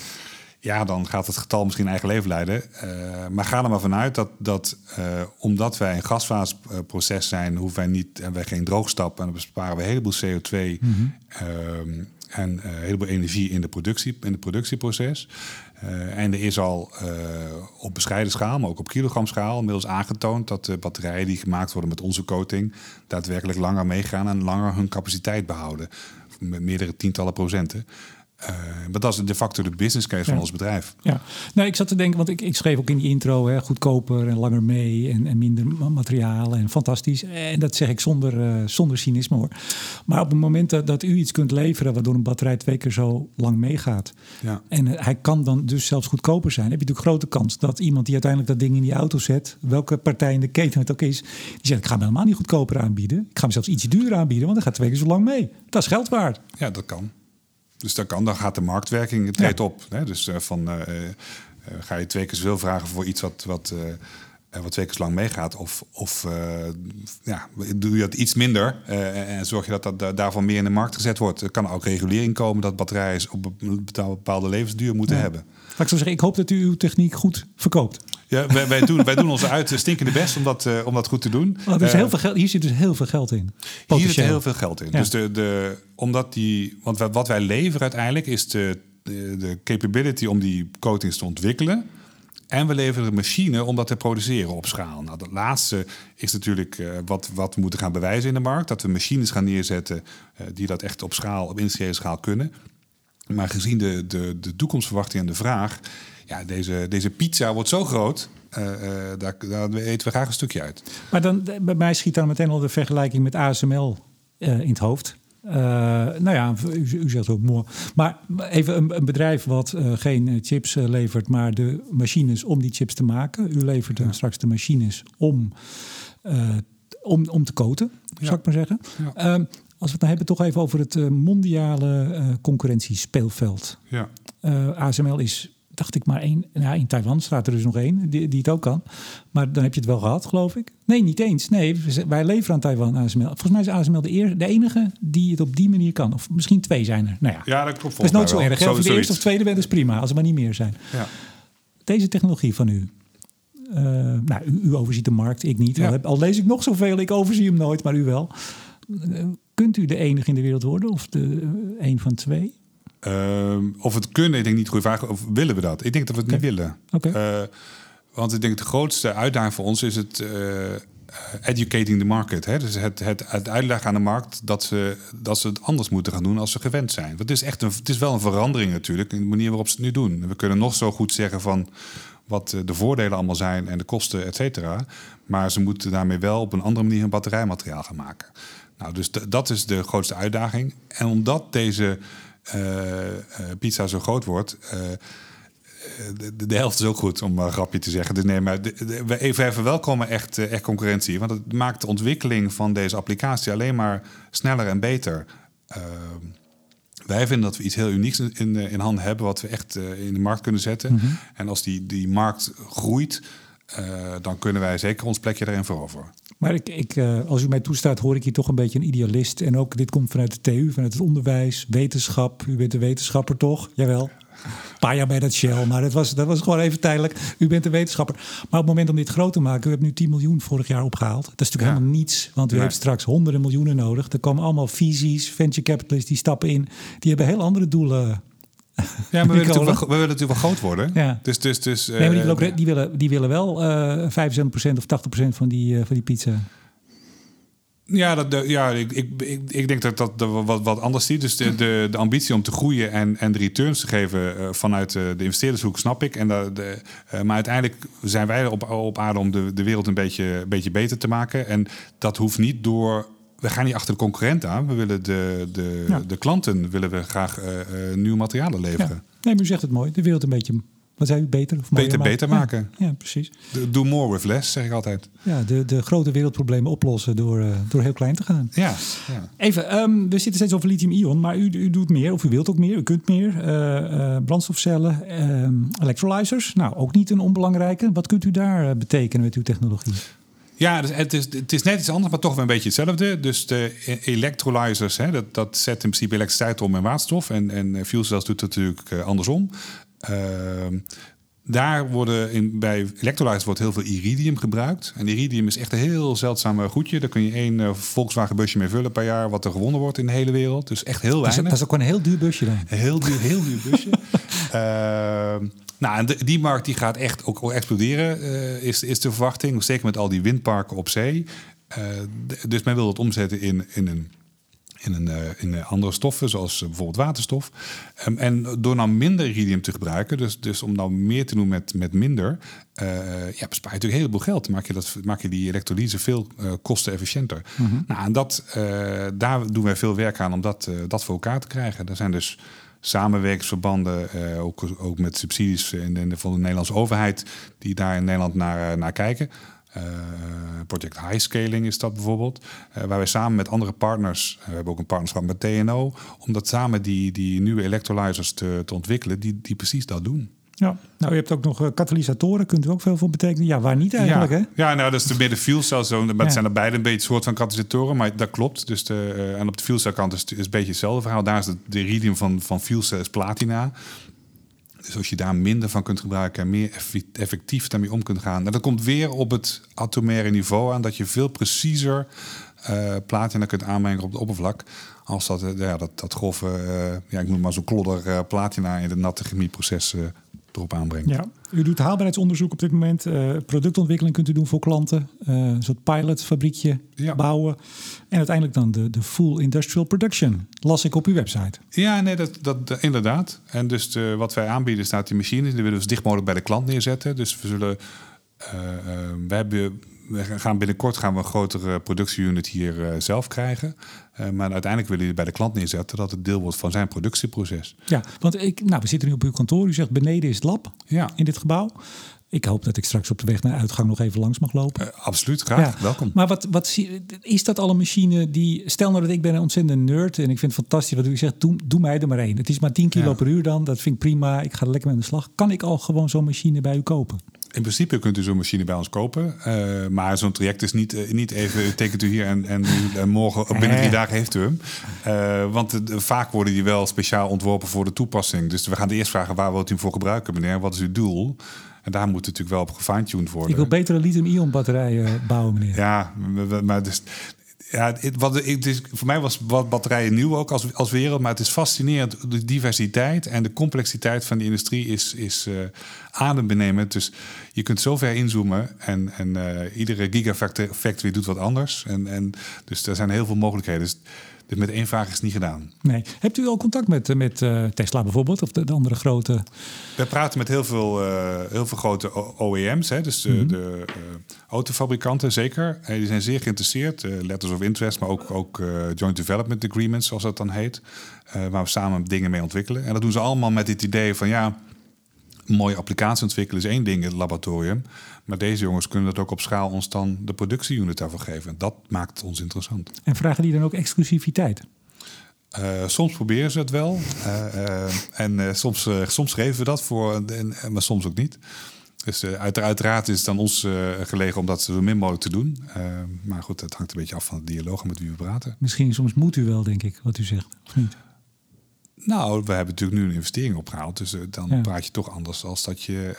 ja, dan gaat het getal misschien eigen leven leiden. Uh, maar ga er maar vanuit dat, dat uh, omdat wij een gasfaseproces zijn... hoeven wij niet, en wij geen droogstap... en dan besparen we een heleboel CO2... Mm -hmm. uh, en uh, een heleboel energie in, de productie, in het productieproces. Uh, en er is al uh, op bescheiden schaal, maar ook op kilogramschaal, inmiddels aangetoond dat de batterijen die gemaakt worden met onze coating daadwerkelijk langer meegaan en langer hun capaciteit behouden. Met meerdere tientallen procenten. Maar dat is de facto de business case van ons bedrijf. Ja, nou, ik zat te denken, want ik, ik schreef ook in die intro hè, goedkoper en langer mee en, en minder materiaal en fantastisch. En dat zeg ik zonder, uh, zonder cynisme hoor. Maar op het moment dat, dat, u iets kunt leveren waardoor een batterij twee keer zo lang meegaat. Ja. En hij kan dan dus zelfs goedkoper zijn. heb je natuurlijk grote kans dat iemand die uiteindelijk dat ding in die auto zet, welke partij in de keten het ook is, die zegt ik ga hem helemaal niet goedkoper aanbieden. Ik ga hem zelfs ietsje duurder aanbieden, want hij gaat twee keer zo lang mee. Dat is geld waard. Ja, dat kan. Dus dan kan, dan gaat de marktwerking treedt op. Hè? Dus uh, van uh, ga je twee keer zoveel vragen voor iets wat, wat, wat twee keer lang meegaat? Of, of ja, doe je dat iets minder en zorg je dat, dat daarvan meer in de markt gezet wordt? Er kan ook regulering komen dat batterijen op een bepaalde levensduur moeten hebben. Laat ik zo zeggen, ik hoop dat u uw techniek goed verkoopt. Ja, wij, wij, doen, wij doen onze uit stinkende best om dat, uh, om dat goed te doen. Oh, er is heel veel geld, hier zit dus heel veel geld in. Hier zit heel veel geld in. Dus de, de, omdat die, want wat wij leveren uiteindelijk is de, de, de capability om die coatings te ontwikkelen. En we leveren de machine om dat te produceren op schaal. Nou, dat laatste is natuurlijk uh, wat, wat we moeten gaan bewijzen in de markt. Dat we machines gaan neerzetten uh, die dat echt op schaal, op industriële schaal kunnen. Maar gezien de, de, de toekomstverwachting en de vraag, ja, deze, deze pizza wordt zo groot. Uh, uh, daar, daar eten we graag een stukje uit. Maar dan, bij mij schiet dan meteen al de vergelijking met ASML uh, in het hoofd. nou ja, u, u, zegt ook mooi. Maar even een, een bedrijf wat geen chips levert, maar de machines om die chips te maken. U levert dan ja. straks de machines om, om, om te koten, ja. zou ik maar zeggen. Ja. Ehm, als we het dan hebben toch even over het mondiale concurrentiespeelveld. Ja. ASML is, dacht ik, maar één. Ja, in Taiwan staat er dus nog één die, die het ook kan. Maar dan heb je het wel gehad, geloof ik. Nee, niet eens. Nee, wij leveren aan Taiwan ASML. Volgens mij is ASML de, eer, de enige die het op die manier kan. Of misschien twee zijn er. Nou ja, ja dat klopt. Dat is nooit zo erg. Zo, de eerste of tweede bent is prima, als er maar niet meer zijn. Ja. Deze technologie van u. Uh, nou, u, u, overziet de markt, ik niet. Ja. Al, al lees ik nog zoveel, ik overzie hem nooit, maar u wel. Kunt u de enige in de wereld worden of de een van twee? Uh, of het kunnen, ik denk niet goede vraag. Of willen we dat? Ik denk dat we het okay. niet willen. Okay. Uh, want ik denk de grootste uitdaging voor ons is het uh, educating the market. Hè? Dus het, het, het uitleggen aan de markt dat ze, dat ze het anders moeten gaan doen als ze gewend zijn. Want het is echt een, het is wel een verandering natuurlijk in de manier waarop ze het nu doen. We kunnen nog zo goed zeggen van wat de voordelen allemaal zijn en de kosten, et cetera. Maar ze moeten daarmee wel op een andere manier een batterijmateriaal gaan maken. Nou, dus dat is de grootste uitdaging. En omdat deze pizza zo groot wordt. Uh, de, de, helft is ook goed, om een grapje te zeggen. Dus nee, maar de, de, we even verwelkomen echt, echt concurrentie. Want het maakt de ontwikkeling van deze applicatie alleen maar sneller en beter. wij vinden dat we iets heel unieks in, in handen hebben, wat we echt in de markt kunnen zetten. Mm -hmm. En als die, die markt groeit, dan kunnen wij zeker ons plekje erin veroveren. Maar ik, ik, uh, als u mij toestaat, hoor ik hier toch een beetje een idealist. En ook dit komt vanuit de TU, vanuit het onderwijs, wetenschap. U bent een wetenschapper toch? Jawel. Een paar jaar bij dat Shell, maar dat was, dat was gewoon even tijdelijk. U bent een wetenschapper. Maar op het moment om dit groot te maken, u hebt nu 10 miljoen vorig jaar opgehaald. Dat is natuurlijk ja. helemaal niets, want u nee. heeft straks honderden miljoenen nodig. Er komen allemaal visies, venture capitalists die stappen in. Die hebben heel andere doelen ja, maar we willen, natuurlijk wel, we willen natuurlijk wel groot worden. Ja. Dus, dus, dus, nee, maar die, willen, ook, die, willen, die willen wel uh, 75% of 80% van die, uh, van die pizza. Ja, dat, ja ik, ik, ik, ik denk dat dat wat, wat anders ziet. Dus de, de, de ambitie om te groeien en, en de returns te geven uh, vanuit de, de investeerdershoek snap ik. En de, de, uh, maar uiteindelijk zijn wij op, op aarde om de, de wereld een beetje, een beetje beter te maken. En dat hoeft niet door we gaan niet achter de concurrent aan. We willen de, de, ja. de klanten willen we graag uh, uh, nieuwe materialen leveren. Ja. Nee, maar u zegt het mooi. De wereld een beetje, wat zei u, beter of Beter, beter maken. Ja, ja precies. Do more with less, zeg ik altijd. Ja, de, de grote wereldproblemen oplossen door, uh, door heel klein te gaan. Ja. ja. Even, um, we zitten steeds over lithium-ion, maar u, u doet meer, of u wilt ook meer, u kunt meer. brandstofcellen, electrolyzers, nou ook niet een onbelangrijke. Wat kunt u daar betekenen met uw technologie? Ja, dus het, is, het is net iets anders, maar toch wel een beetje hetzelfde. Dus de electrolyzers, hè, dat, dat zet in principe elektriciteit om in waterstof. En, en fuel cells doet het natuurlijk uh, andersom. Uh, daar worden in, bij electrolyzers wordt heel veel iridium gebruikt. En iridium is echt een heel zeldzaam goedje. Daar kun je één uh, Volkswagen busje mee vullen per jaar... wat er gewonnen wordt in de hele wereld. Dus echt heel weinig. Dat is, dat is ook een heel duur busje dan. Een heel duur, heel duur busje. Nou, en de, die markt die gaat echt ook exploderen, uh, is, is de verwachting. Zeker met al die windparken op zee. Uh, dus men wil het omzetten in, in een in, een, uh, in andere stoffen, zoals bijvoorbeeld waterstof. Um, en door nou minder iridium te gebruiken, dus, dus om nou meer te doen met, met minder, uh, ja, bespaar je natuurlijk een heleboel geld. Maak je, dat, maak je die elektrolyse veel uh, kostenefficiënter. Mm -hmm. Nou, en dat, daar doen wij veel werk aan om dat, dat voor elkaar te krijgen. Er zijn dus samenwerkingsverbanden, uh, ook, ook met subsidies in, van de Nederlandse overheid, die daar in Nederland naar, naar kijken. Uh, Project High Scaling is dat bijvoorbeeld. Waar wij samen met andere partners, we hebben ook een partnerschap met TNO, om dat samen die, die nieuwe electrolyzers te, te ontwikkelen, die, die precies dat doen. Ja, nou je hebt ook nog uh, katalysatoren, kunt u ook veel voor betekenen. Ja, waar niet eigenlijk ja. hè? Ja, nou dat is de midden fuel cell zo, maar het zijn er beide een beetje soort van katalysatoren, maar dat klopt. Dus de, uh, en op de fuel cell kant is het een beetje hetzelfde verhaal. Daar is de, de iridium van, van is platina. Dus als je daar minder van kunt gebruiken en meer effectief daarmee om kunt gaan. Nou, dat komt weer op het atomaire niveau aan, dat je veel preciezer uh, platina kunt aanmengen op het oppervlak. Als dat, uh, ja, dat, dat grove, uh, ja, ik noem maar zo'n klodder platina in het natte chemieproces erop aanbrengt. Ja, u doet haalbaarheidsonderzoek op dit moment. productontwikkeling kunt u doen voor klanten. een soort pilotfabriekje ja. bouwen. En uiteindelijk dan de, de full industrial production. Las ik op uw website. Ja, nee, dat, dat, inderdaad. En dus de, wat wij aanbieden staat die machines. Die willen we zo dicht mogelijk bij de klant neerzetten. Dus we zullen... we hebben we gaan binnenkort gaan we een grotere productieunit hier uh, zelf krijgen. Uh, maar uiteindelijk willen we bij de klant neerzetten dat het deel wordt van zijn productieproces. Ja, want ik, nou, we zitten nu op uw kantoor. U zegt beneden is het lab ja. in dit gebouw. Ik hoop dat ik straks op de weg naar uitgang nog even langs mag lopen. Uh, absoluut, graag. Ja. Welkom. Maar wat, wat is dat al een machine die... Stel nou dat ik ben een ontzettende nerd en ik vind het fantastisch wat u zegt. Doe, doe mij er maar één. Het is maar 10 kilo ja. per uur dan. Dat vind ik prima. Ik ga er lekker mee aan de slag. Kan ik al gewoon zo'n machine bij u kopen? In principe kunt u zo'n machine bij ons kopen. Uh, maar zo'n traject is niet, uh, niet even, u tekent u hier en, en, en morgen, binnen drie dagen heeft u hem. Uh, want vaak worden die wel speciaal ontworpen voor de toepassing. Dus we gaan eerst vragen, waar wilt u hem voor gebruiken, meneer? Wat is uw doel? En daar moet natuurlijk wel op gefine-tuned worden. Ik wil betere lithium-ion batterijen bouwen, meneer. Ja, maar dus, ja, het, wat, het voor mij was wat batterijen nieuw ook als, als wereld. Maar het is fascinerend. De diversiteit en de complexiteit van die industrie is, is uh, adembenemend. Dus je kunt zo ver inzoomen. En, en uh, iedere gigafactory doet wat anders. En, en, dus er zijn heel veel mogelijkheden. Dus, dus met één vraag is het niet gedaan. Nee. Hebt u al contact met, met uh, Tesla bijvoorbeeld? Of de, de, andere grote... We praten met heel veel, uh, heel veel grote OEM's. Hè, dus de, mm -hmm. de uh, autofabrikanten zeker. En die zijn zeer geïnteresseerd. letters of interest, maar ook, ook joint development agreements, zoals dat dan heet. waar we samen dingen mee ontwikkelen. En dat doen ze allemaal met het idee van... ja, mooie applicatie ontwikkelen is één ding in het laboratorium. Maar deze jongens kunnen dat ook op schaal ons dan de productieunit daarvoor geven. En dat maakt ons interessant. En vragen die dan ook exclusiviteit? Uh, soms proberen ze het wel. Uh, uh, en soms, soms geven we dat voor, en, maar soms ook niet. Dus uiteraard is het aan ons gelegen om dat zo min mogelijk te doen. maar goed, het hangt een beetje af van de dialoog met wie we praten. Misschien soms moet u wel, denk ik, wat u zegt, of niet? Nou, we hebben natuurlijk nu een investering opgehaald. Dus dan ja. praat je toch anders als dat je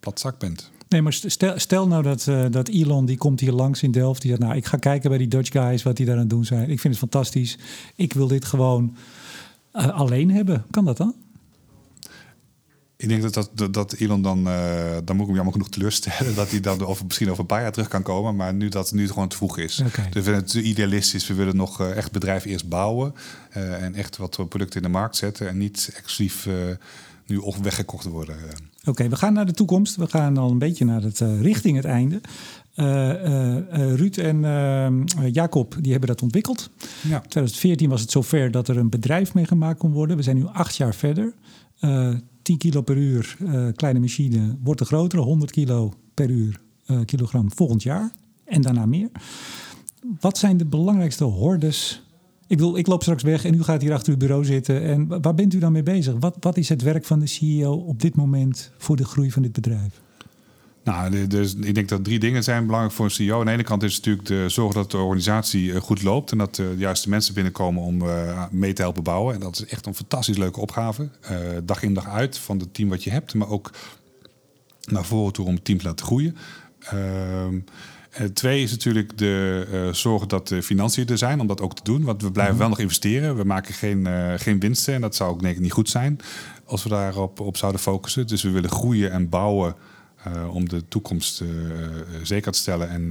platzak bent. Nee, maar stel, stel nou dat, uh, dat Elon die komt hier langs in Delft. Die zegt, nou, ik ga kijken bij die Dutch guys wat die daar aan het doen zijn. Ik vind het fantastisch. Ik wil dit gewoon uh, alleen hebben. Kan dat dan? Ik denk dat, dat, dat, dat Elon dan, uh, dan moet ik hem jammer genoeg teleurstellen. Dat hij dan over, misschien over een paar jaar terug kan komen. Maar nu dat nu het gewoon te vroeg is. Okay. Dus we vinden het idealistisch. We willen nog echt het bedrijf eerst bouwen. en echt wat producten in de markt zetten. En niet exclusief nu of weggekocht worden. Oké, okay, we gaan naar de toekomst. We gaan al een beetje naar het, richting het einde. Ruud en Jacob die hebben dat ontwikkeld. Ja. 2014 was het zover dat er een bedrijf mee gemaakt kon worden. We zijn nu acht jaar verder. 10 kilo per uur, kleine machine, wordt er groter. 100 kilo per uur, kilogram volgend jaar. En daarna meer. Wat zijn de belangrijkste hordes ik bedoel, ik loop straks weg en u gaat hier achter uw bureau zitten. En waar bent u dan mee bezig? Wat, wat is het werk van de CEO op dit moment voor de groei van dit bedrijf? Nou, dus ik denk dat drie dingen zijn belangrijk voor een CEO. Aan de ene kant is het natuurlijk de zorgen dat de organisatie goed loopt en dat de juiste mensen binnenkomen om uh, mee te helpen bouwen. En dat is echt een fantastisch leuke opgave. Uh, dag in dag uit van het team wat je hebt, maar ook naar voren toe om het team te laten groeien. Uh, uh, twee is natuurlijk de uh, zorgen dat de financiën er zijn om dat ook te doen. Want we blijven wel nog investeren. We maken geen, uh, geen winsten. En dat zou ook denk ik niet goed zijn als we daarop op zouden focussen. Dus we willen groeien en bouwen om de toekomst zeker te stellen en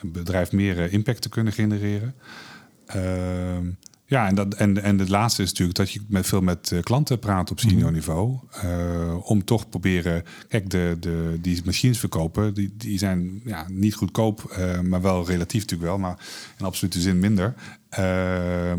een bedrijf meer impact te kunnen genereren. Ehm, ja, en, dat, en, en het laatste is natuurlijk dat je met veel met klanten praat op senior niveau. Uh, om toch proberen. Kijk, de, de, die machines verkopen, die, die zijn ja, niet goedkoop, uh, maar wel relatief natuurlijk wel, maar in absolute zin minder. Uh,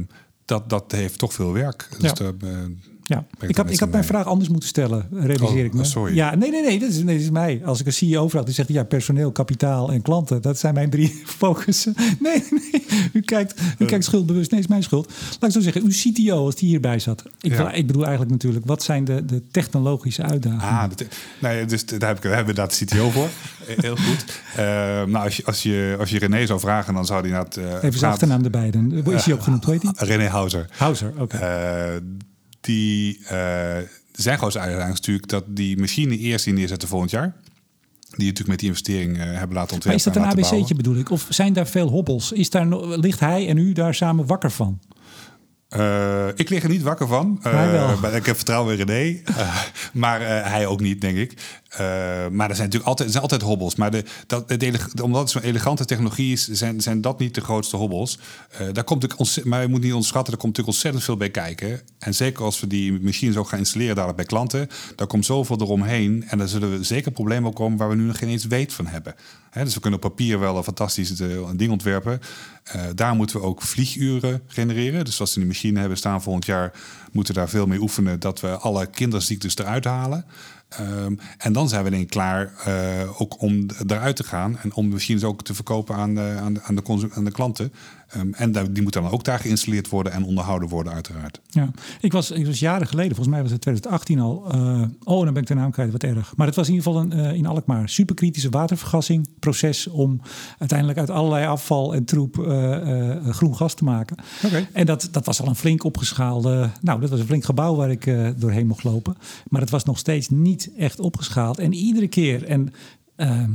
dat, dat heeft toch veel werk. Dus ja. de, Ja, ik had, ik had mijn vraag anders moeten stellen, realiseer Oh, ik me. sorry. Ja, nee, nee, nee, dat is, nee, dat is mij. Als ik een CEO vraag, die zegt ja, personeel, kapitaal en klanten. Dat zijn mijn drie focussen. Nee, nee, u kijkt, u kijkt schuldbewust. Nee, is mijn schuld. Laat ik zo zeggen, uw CTO, als die hierbij zat. Ik, Ja. ik bedoel eigenlijk natuurlijk, wat zijn de, de technologische uitdagingen? Ah, nee, dus daar, heb ik, daar hebben we inderdaad de CTO voor. Eh, Heel goed. Eh, nou, als je, als, je, als je René zou vragen, dan zou hij inderdaad... eh, Even zijn achternaam erbij. Dan is hij ook genoemd, hoe heet hij? René Hauser. Hauser, oké. Eh, die eh, zijn grootste uitdaging is natuurlijk dat die machine eerst die neerzetten volgend jaar. Die natuurlijk met die investering eh, hebben laten maar is dat een ABC'tje bouwen. bedoel ik? Of zijn daar veel hobbels? Is daar, ligt hij en u daar samen wakker van? Eh, ik lig er niet wakker van. Maar ik heb vertrouwen in René. Maar hij ook niet, denk ik. Eh, maar er zijn natuurlijk altijd, zijn altijd hobbels. Maar de, dat, het omdat het zo'n elegante technologie is, zijn, zijn dat niet de grootste hobbels. Eh, daar komt natuurlijk maar je moet niet onderschatten, er komt natuurlijk ontzettend veel bij kijken. En zeker als we die machines ook gaan installeren dadelijk bij klanten, daar komt zoveel eromheen. En daar zullen we zeker problemen komen waar we nu nog geen eens weet van hebben. Dus we kunnen op papier wel een fantastisch eh, ding ontwerpen. Daar moeten we ook vlieguren genereren. Dus als we die machine hebben staan volgend jaar, moeten we daar veel mee oefenen dat we alle kinderziektes eruit halen. Ehm, en dan zijn we ik klaar eh, ook om eruit te gaan en om machines ook te verkopen aan aan de, aan de, aan de klanten. Ehm, en die moeten dan ook daar geïnstalleerd worden en onderhouden worden, uiteraard. Ja, ik was, ik was jaren geleden, volgens mij was het 2018 al. eh, oh, dan ben ik de naam kwijt, wat erg. Maar het was in ieder geval een, eh, in Alkmaar superkritische watervergassing proces om uiteindelijk uit allerlei afval en troep eh, groen gas te maken. Oké. En dat, dat was al een flink opgeschaalde, nou, dat was een flink gebouw waar ik doorheen mocht lopen. Maar het was nog steeds niet echt opgeschaald. En iedere keer, en ehm,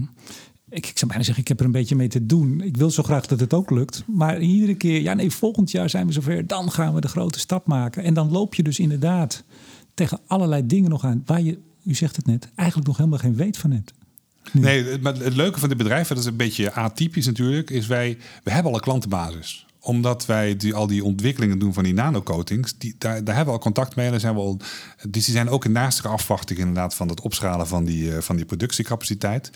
ik, ik zou bijna zeggen, ik heb er een beetje mee te doen. Ik wil zo graag dat het ook lukt. Maar iedere keer, ja nee, volgend jaar zijn we zover. Dan gaan we de grote stap maken. En dan loop je dus inderdaad tegen allerlei dingen nog aan... waar je, u zegt het net, eigenlijk nog helemaal geen weet van hebt. Nee, maar het leuke van dit bedrijf, dat is een beetje atypisch natuurlijk, is wij, we hebben al een klantenbasis omdat wij die, al die ontwikkelingen doen van die nanocoatings, die, daar, daar hebben we al contact mee. Daar zijn we al, dus die zijn ook in naastige afwachting inderdaad van het opschalen van die, eh, van die productiecapaciteit.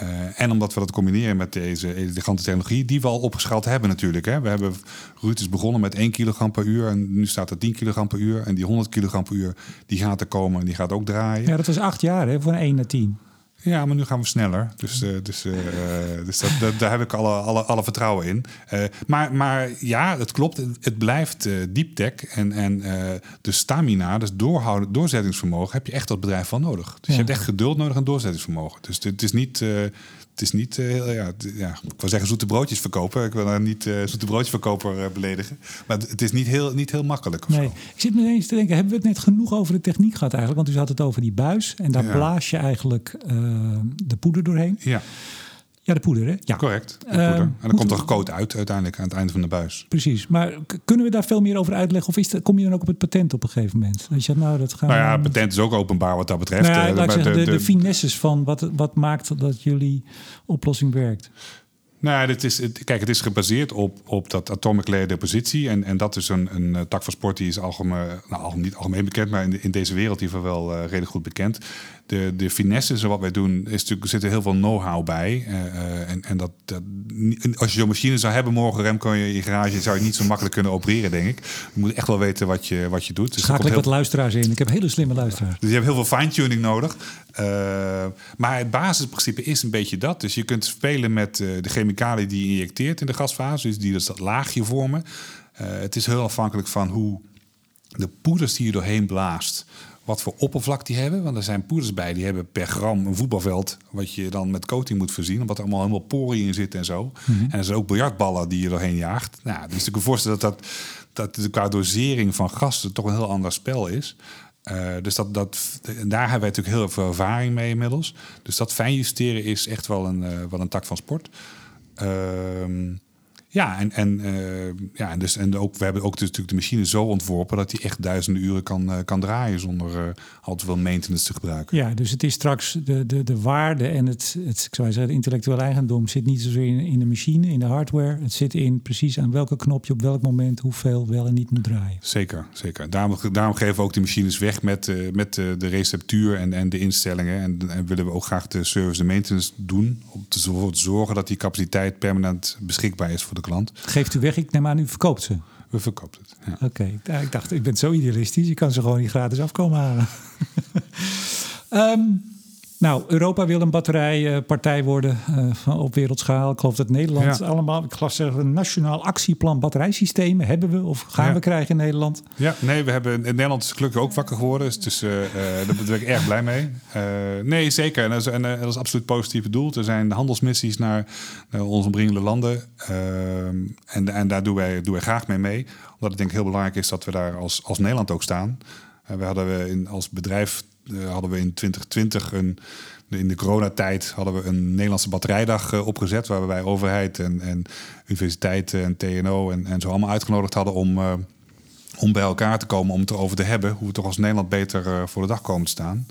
Eh, en omdat we dat combineren met deze elegante technologie, die we al opgeschaald hebben natuurlijk. Hè. We hebben, Ruud is begonnen met 1 kilogram per uur en nu staat er 10 kilogram per uur. En die 100 kilogram per uur, die gaat er komen en die gaat ook draaien. Ja, dat was acht jaar, hè, van 1 naar 10. Ja, maar nu gaan we sneller. Dus, eh, dus, eh, eh, dus dat, dat- daar heb ik alle, alle, alle vertrouwen in. Maar, maar ja, het klopt. Het, het blijft deep tech. En, en de stamina, dus doorhouden, doorzettingsvermogen, heb je echt dat bedrijf van nodig. Dus Ja. je hebt echt geduld nodig en doorzettingsvermogen. Dus het is niet. Het is niet, eh, heel- ja, ja, ik wil zeggen zoete broodjes verkopen. Ik wil daar niet eh zoete broodjesverkoper eh, beledigen. Maar het, is niet heel, niet heel makkelijk. Nee, zo. ik zit me ineens te denken, hebben we het net genoeg over de techniek gehad eigenlijk? Want u had het over die buis en daar Ja. blaas je eigenlijk de poeder doorheen. Ja, Ja, de poeder, hè? Ja, correct. De Ehm, en dan komt er gecoat uit uiteindelijk aan het einde van de buis. precies. Maar kunnen we daar veel meer over uitleggen? Of is dat, kom je dan ook op het patent op een gegeven moment? Dat je nou, dat gaan Nou ja, patent is ook openbaar wat dat betreft. Nou ja, Eh, zeggen, de, de, de- finesses van wat, wat maakt dat jullie oplossing werkt. Nou, ja, dit is, het, kijk, het is gebaseerd op, op dat atomic layer depositie. En, en dat is een, een eh, tak van sport die is algemeen, nou, algemeen- niet algemeen bekend, maar in, de- in deze wereld in ieder geval wel eh, redelijk goed bekend. De, de finesses en wat wij doen, is natuurlijk, zit er heel veel know-how bij. Eh, eh, en en dat, dat, als je zo'n machine zou hebben morgen, Remco, in je, in je garage, zou je niet zo makkelijk kunnen opereren, denk ik. Je moet echt wel weten wat je, wat je doet. Dus Schakel ik heel- wat luisteraars in. Ik heb hele slimme luisteraars. dus je hebt heel veel fine-tuning nodig. Eh, maar het basisprincipe is een beetje dat. Dus je kunt spelen met de chemicaliën die je injecteert in de gasfase. Dus die dus dat laagje vormen. Het is heel afhankelijk van hoe de poeders die je doorheen blaast... wat voor oppervlak die hebben. Want er zijn poeders bij die hebben per gram een voetbalveld... wat je dan met coating moet voorzien. Omdat er allemaal helemaal poriën in zitten en zo. En er zijn ook biljartballen die je doorheen jaagt. Nou, dus ik kan me voorstellen dat, dat, dat qua dosering van gassen... toch een heel ander spel is. Eh, dus dat, dat, daar hebben wij natuurlijk heel veel ervaring mee inmiddels. Dus dat fijnjusteren is echt wel een, eh, wel een tak van sport. Ehm, ja, en, en, eh, ja, en, dus, en ook, we hebben ook dus natuurlijk de machine zo ontworpen dat die echt duizenden uren kan, eh, kan draaien zonder eh, al te veel maintenance te gebruiken. Ja, dus het is straks de, de, de waarde en het, het, ik zou zeggen, het intellectueel eigendom zit niet zozeer in, in de machine, in de hardware. Het zit in precies aan welke knop je op welk moment hoeveel wel en niet moet draaien. Zeker, zeker. Daarom, daarom geven we ook die machines weg met, met de receptuur en, en de instellingen. En, en willen we ook graag de service en maintenance doen. Om te zorgen dat die capaciteit permanent beschikbaar is voor de klant. Geeft u weg, ik neem aan, u verkoopt ze. we verkopen het. Ja. Oké, okay. ik dacht, ik ben zo idealistisch. Je kan ze gewoon niet gratis afkomen halen. um, nou, Europa wil een batterijpartij worden uh, op wereldschaal. Ik geloof dat Nederland ja. allemaal, ik geloof zeggen, een nationaal actieplan batterijsystemen hebben we of gaan ja. we krijgen in Nederland? Ja, nee, we hebben in Nederland is gelukkig ook wakker geworden. Dus uh, uh, daar ben ik erg blij mee. nee, zeker. En dat, is, en dat is absoluut positief bedoeld. Er zijn handelsmissies naar, naar onze omringende landen. En, en daar doen wij, doen wij graag mee mee. Omdat ik denk heel belangrijk is dat we daar als, als Nederland ook staan. we hadden we in, als bedrijf hadden we in 2020 een. In de coronatijd hadden we een Nederlandse batterijdag uh, opgezet. Waarbij overheid en, en universiteiten en TNO en, en zo allemaal uitgenodigd hadden om, uh, om bij elkaar te komen om het erover te hebben. Hoe we toch als Nederland beter voor de dag komen te staan.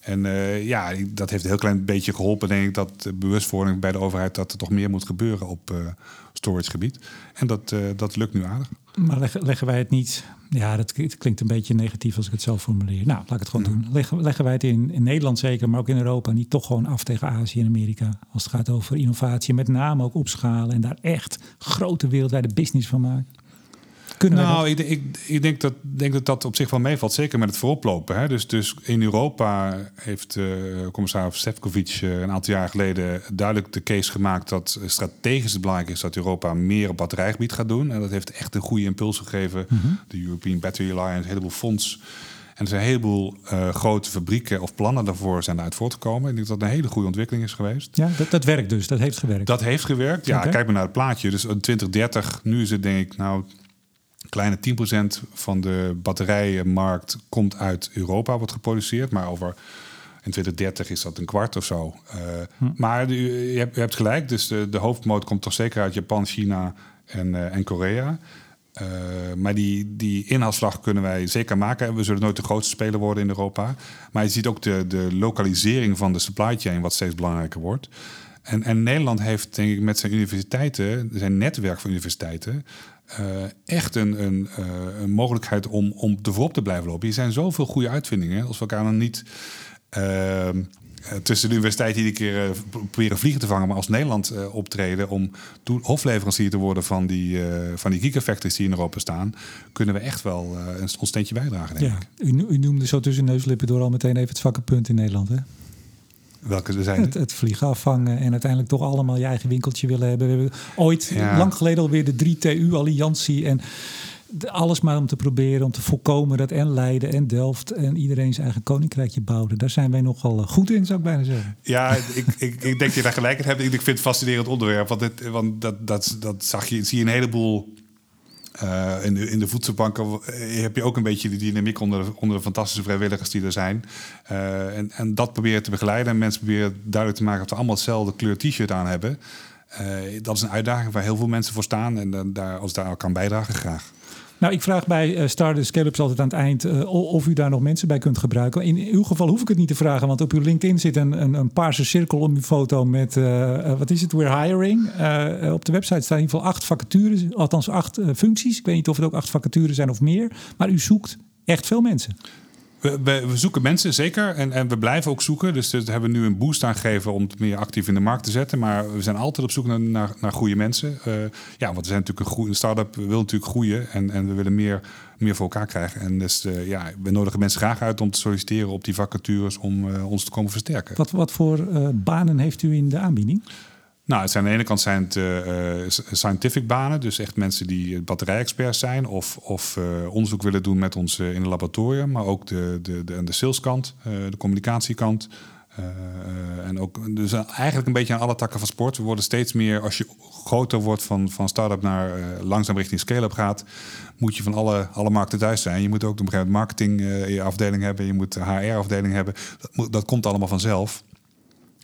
En ja, dat heeft een heel klein beetje geholpen, denk ik, dat de bewustwording bij de overheid dat er toch meer moet gebeuren op storagegebied. En dat, dat lukt nu aardig. Maar leggen, leggen wij het niet ja, dat klinkt een beetje negatief als ik het zo formuleer. Nou, laat ik het gewoon doen. Leggen, leggen wij het in, in Nederland zeker, maar ook in Europa niet toch gewoon af tegen Azië en Amerika? Als het gaat over innovatie, met name ook opschalen en daar echt grote wereldwijde business van maken. Kunnen nou, ik, ik, ik, denk, dat, denk dat dat op zich wel meevalt, zeker met het vooroplopen. Hè. Dus, dus in Europa heeft uh, commissaris Stefkovic uh, een aantal jaar geleden duidelijk de case gemaakt dat strategisch het belangrijk is dat Europa meer op batterijgebied gaat doen. En dat heeft echt een goede impuls gegeven. Mm -hmm. De European Battery Alliance, een heleboel fonds. En er zijn een heleboel uh, grote fabrieken of plannen daarvoor zijn uit voortgekomen. Ik denk dat dat een hele goede ontwikkeling is geweest. Ja, dat, dat werkt dus. Dat heeft gewerkt. Dat heeft gewerkt. Ja, okay. kijk maar naar het plaatje. Dus in 2030, nu is het denk ik, nou, kleine 10% van de batterijenmarkt komt uit Europa, wordt geproduceerd. Maar over in 2030 is dat een kwart of zo. Uh, hm. Maar u, je, hebt, hebt gelijk, dus de, de hoofdmoot komt toch zeker uit Japan, China en, uh, en Korea. Uh, maar die, die inhaalslag kunnen wij zeker maken. We zullen nooit de grootste speler worden in Europa. Maar je ziet ook de, de lokalisering van de supply chain, wat steeds belangrijker wordt. En, en Nederland heeft, denk ik, met zijn universiteiten, zijn netwerk van universiteiten, uh, echt een, een, uh, een, mogelijkheid om, om er voorop te blijven lopen. Er zijn zoveel goede uitvindingen. Als we elkaar dan niet uh, tussen de universiteit iedere keer proberen vliegen te vangen, maar als Nederland optreden om hofleverancier te worden van die, van die gigafactories die in Europa staan, kunnen we echt wel een, ons steentje bijdragen. Denk ja, ik. U, u noemde zo tussen neuslippen door al meteen even het zwakke punt in Nederland. Hè? Welke er zijn? Het, het, vliegen afvangen en uiteindelijk toch allemaal je eigen winkeltje willen hebben. We hebben ooit, ja. lang geleden alweer de 3TU-alliantie. En alles maar om te proberen om te voorkomen dat en Leiden en Delft en iedereen zijn eigen koninkrijkje bouwden. Daar zijn wij nogal goed in, zou ik bijna zeggen. Ja, ik, ik, ik denk dat je daar gelijk in hebt. Ik vind het fascinerend onderwerp. Want, dit, want dat, dat, dat zag je, zie je een heleboel uh, in, de, in de voedselbanken heb je ook een beetje die dynamiek onder de, onder de fantastische vrijwilligers die er zijn. Uh, en, en dat proberen te begeleiden. En mensen proberen duidelijk te maken dat we allemaal hetzelfde kleur t-shirt aan hebben. Dat is een uitdaging waar heel veel mensen voor staan. En daar, als daar kan bijdragen, graag. Nou, ik vraag bij uh, Scale-ups altijd aan het eind uh, of u daar nog mensen bij kunt gebruiken. In uw geval hoef ik het niet te vragen, want op uw LinkedIn zit een, een, een paarse cirkel om uw foto met, uh, wat is het, we're hiring. op de website staan in ieder geval acht vacatures, althans acht functies. Ik weet niet of het ook acht vacatures zijn of meer, maar u zoekt echt veel mensen. We, we, zoeken mensen, zeker. En, en we blijven ook zoeken. Dus daar hebben we nu een boost aan gegeven om het meer actief in de markt te zetten. Maar we zijn altijd op zoek naar, naar, goede mensen. Uh, ja, want we zijn natuurlijk een, goede, start-up wil natuurlijk groeien. En, en we willen meer, meer voor elkaar krijgen. En dus uh, ja, we nodigen mensen graag uit om te solliciteren op die vacatures om uh, ons te komen versterken. Wat, wat voor banen heeft u in de aanbieding? Nou, het zijn aan de ene kant zijn het uh, scientific banen, dus echt mensen die batterijexperts zijn of, of onderzoek willen doen met ons in het laboratorium, maar ook de, de, de, de saleskant, de communicatiekant. en ook dus eigenlijk een beetje aan alle takken van sport. We worden steeds meer, als je groter wordt van, van start-up naar langzaam richting scale-up gaat, moet je van alle, alle markten thuis zijn. Je moet ook op een gegeven moment marketing afdeling hebben, je moet HR-afdeling hebben. Dat, dat komt allemaal vanzelf.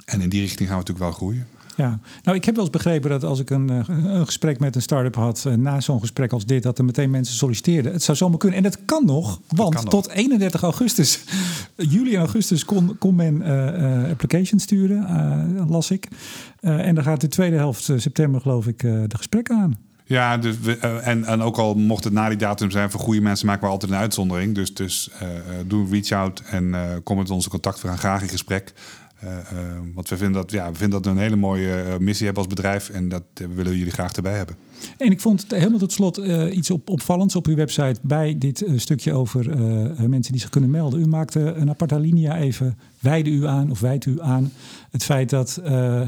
En in die richting gaan we natuurlijk wel groeien. Ja, nou ik heb wel eens begrepen dat als ik een, een gesprek met een start-up had, na zo'n gesprek als dit, dat er meteen mensen solliciteerden. Het zou zomaar kunnen. En dat kan nog, want kan tot nog. 31 augustus, juli en augustus, kon, kon men uh, uh, applications sturen, uh, las ik. en dan gaat de tweede helft september, geloof ik, de gesprekken aan. Ja, dus we, en, en ook al mocht het na die datum zijn, voor goede mensen maken we altijd een uitzondering. Dus, dus doe een reach-out en kom met onze contact. We gaan graag in gesprek. Want we vinden, dat, ja, we vinden dat een hele mooie missie hebben als bedrijf en dat willen jullie graag erbij hebben. En ik vond helemaal tot slot iets op, opvallends op uw website bij dit stukje over mensen die zich kunnen melden. U maakte een aparte linia even, wijde u aan of wijdt u aan het feit dat,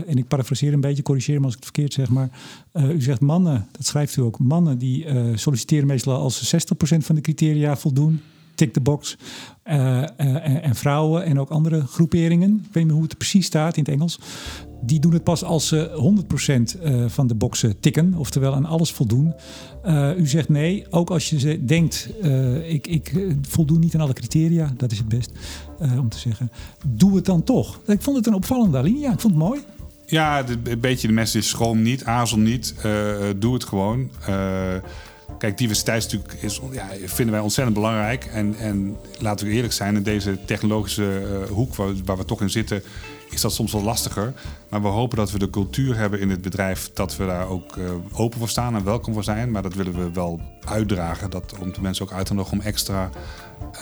en ik parafraseer een beetje, corrigeer me als ik het verkeerd zeg, maar u zegt mannen, dat schrijft u ook, mannen die solliciteren meestal als 60% van de criteria voldoen tick the box. Uh, uh, en vrouwen en ook andere groeperingen, ik weet niet hoe het precies staat in het Engels, die doen het pas als ze 100% uh, van de boxen tikken, oftewel aan alles voldoen. u zegt nee, ook als je denkt, ik, ik voldoen niet aan alle criteria, dat is het best om te zeggen. Doe het dan toch. Ik vond het een opvallende alinea, ik vond het mooi. Ja, een beetje de message is schroom niet, aarzel niet, doe het gewoon. Kijk, diversiteit is natuurlijk, is, ja, vinden wij ontzettend belangrijk. En, en laten we eerlijk zijn, in deze technologische uh, hoek waar, we toch in zitten, is dat soms wel lastiger. Maar we hopen dat we de cultuur hebben in het bedrijf dat we daar ook uh, open voor staan en welkom voor zijn. Maar dat willen we wel uitdragen, dat, om de mensen ook uit te nodigen om extra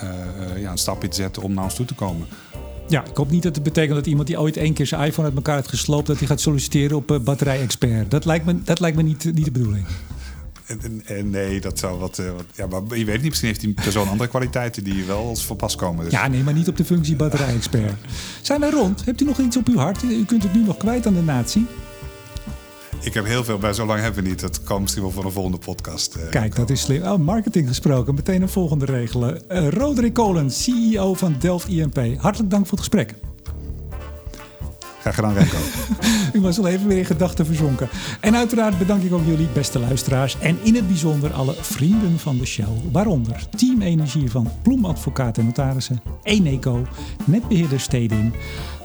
uh, ja, een stapje te zetten om naar ons toe te komen. Ja, ik hoop niet dat het betekent dat iemand die ooit één keer zijn iPhone uit elkaar heeft gesloopt, dat hij gaat solliciteren op batterij-expert. Dat lijkt me, dat lijkt me niet, niet de bedoeling. Nee, dat zou wat, uh, wat, Ja, maar je weet niet, misschien heeft die persoon andere kwaliteiten die wel als voor pas komen. Dus. Ja, nee, maar niet op de functie batterij-expert. Zijn wij rond? Hebt u nog iets op uw hart? U kunt het nu nog kwijt aan de natie. Ik heb heel veel, maar zo lang hebben we niet. Dat kan misschien wel voor een volgende podcast. Uh, Kijk, dat is slim. Oh, marketing gesproken. Meteen een volgende regelen. Uh, Roderick Kolen, CEO van Delft INP. Hartelijk dank voor het gesprek. Graag Remco. Was al even weer in gedachten verzonken. En uiteraard bedank ik ook jullie beste luisteraars. En in het bijzonder alle vrienden van de show. Waaronder Team Energie van Ploem Advocaten en Notarissen. Eneco, Netbeheerder Steding,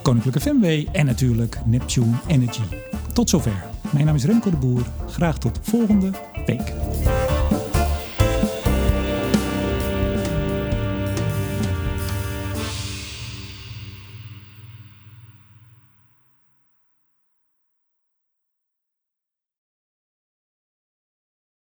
Koninklijke FMW en natuurlijk Neptune Energy. Tot zover. Mijn naam is Remco de Boer. Graag tot volgende week.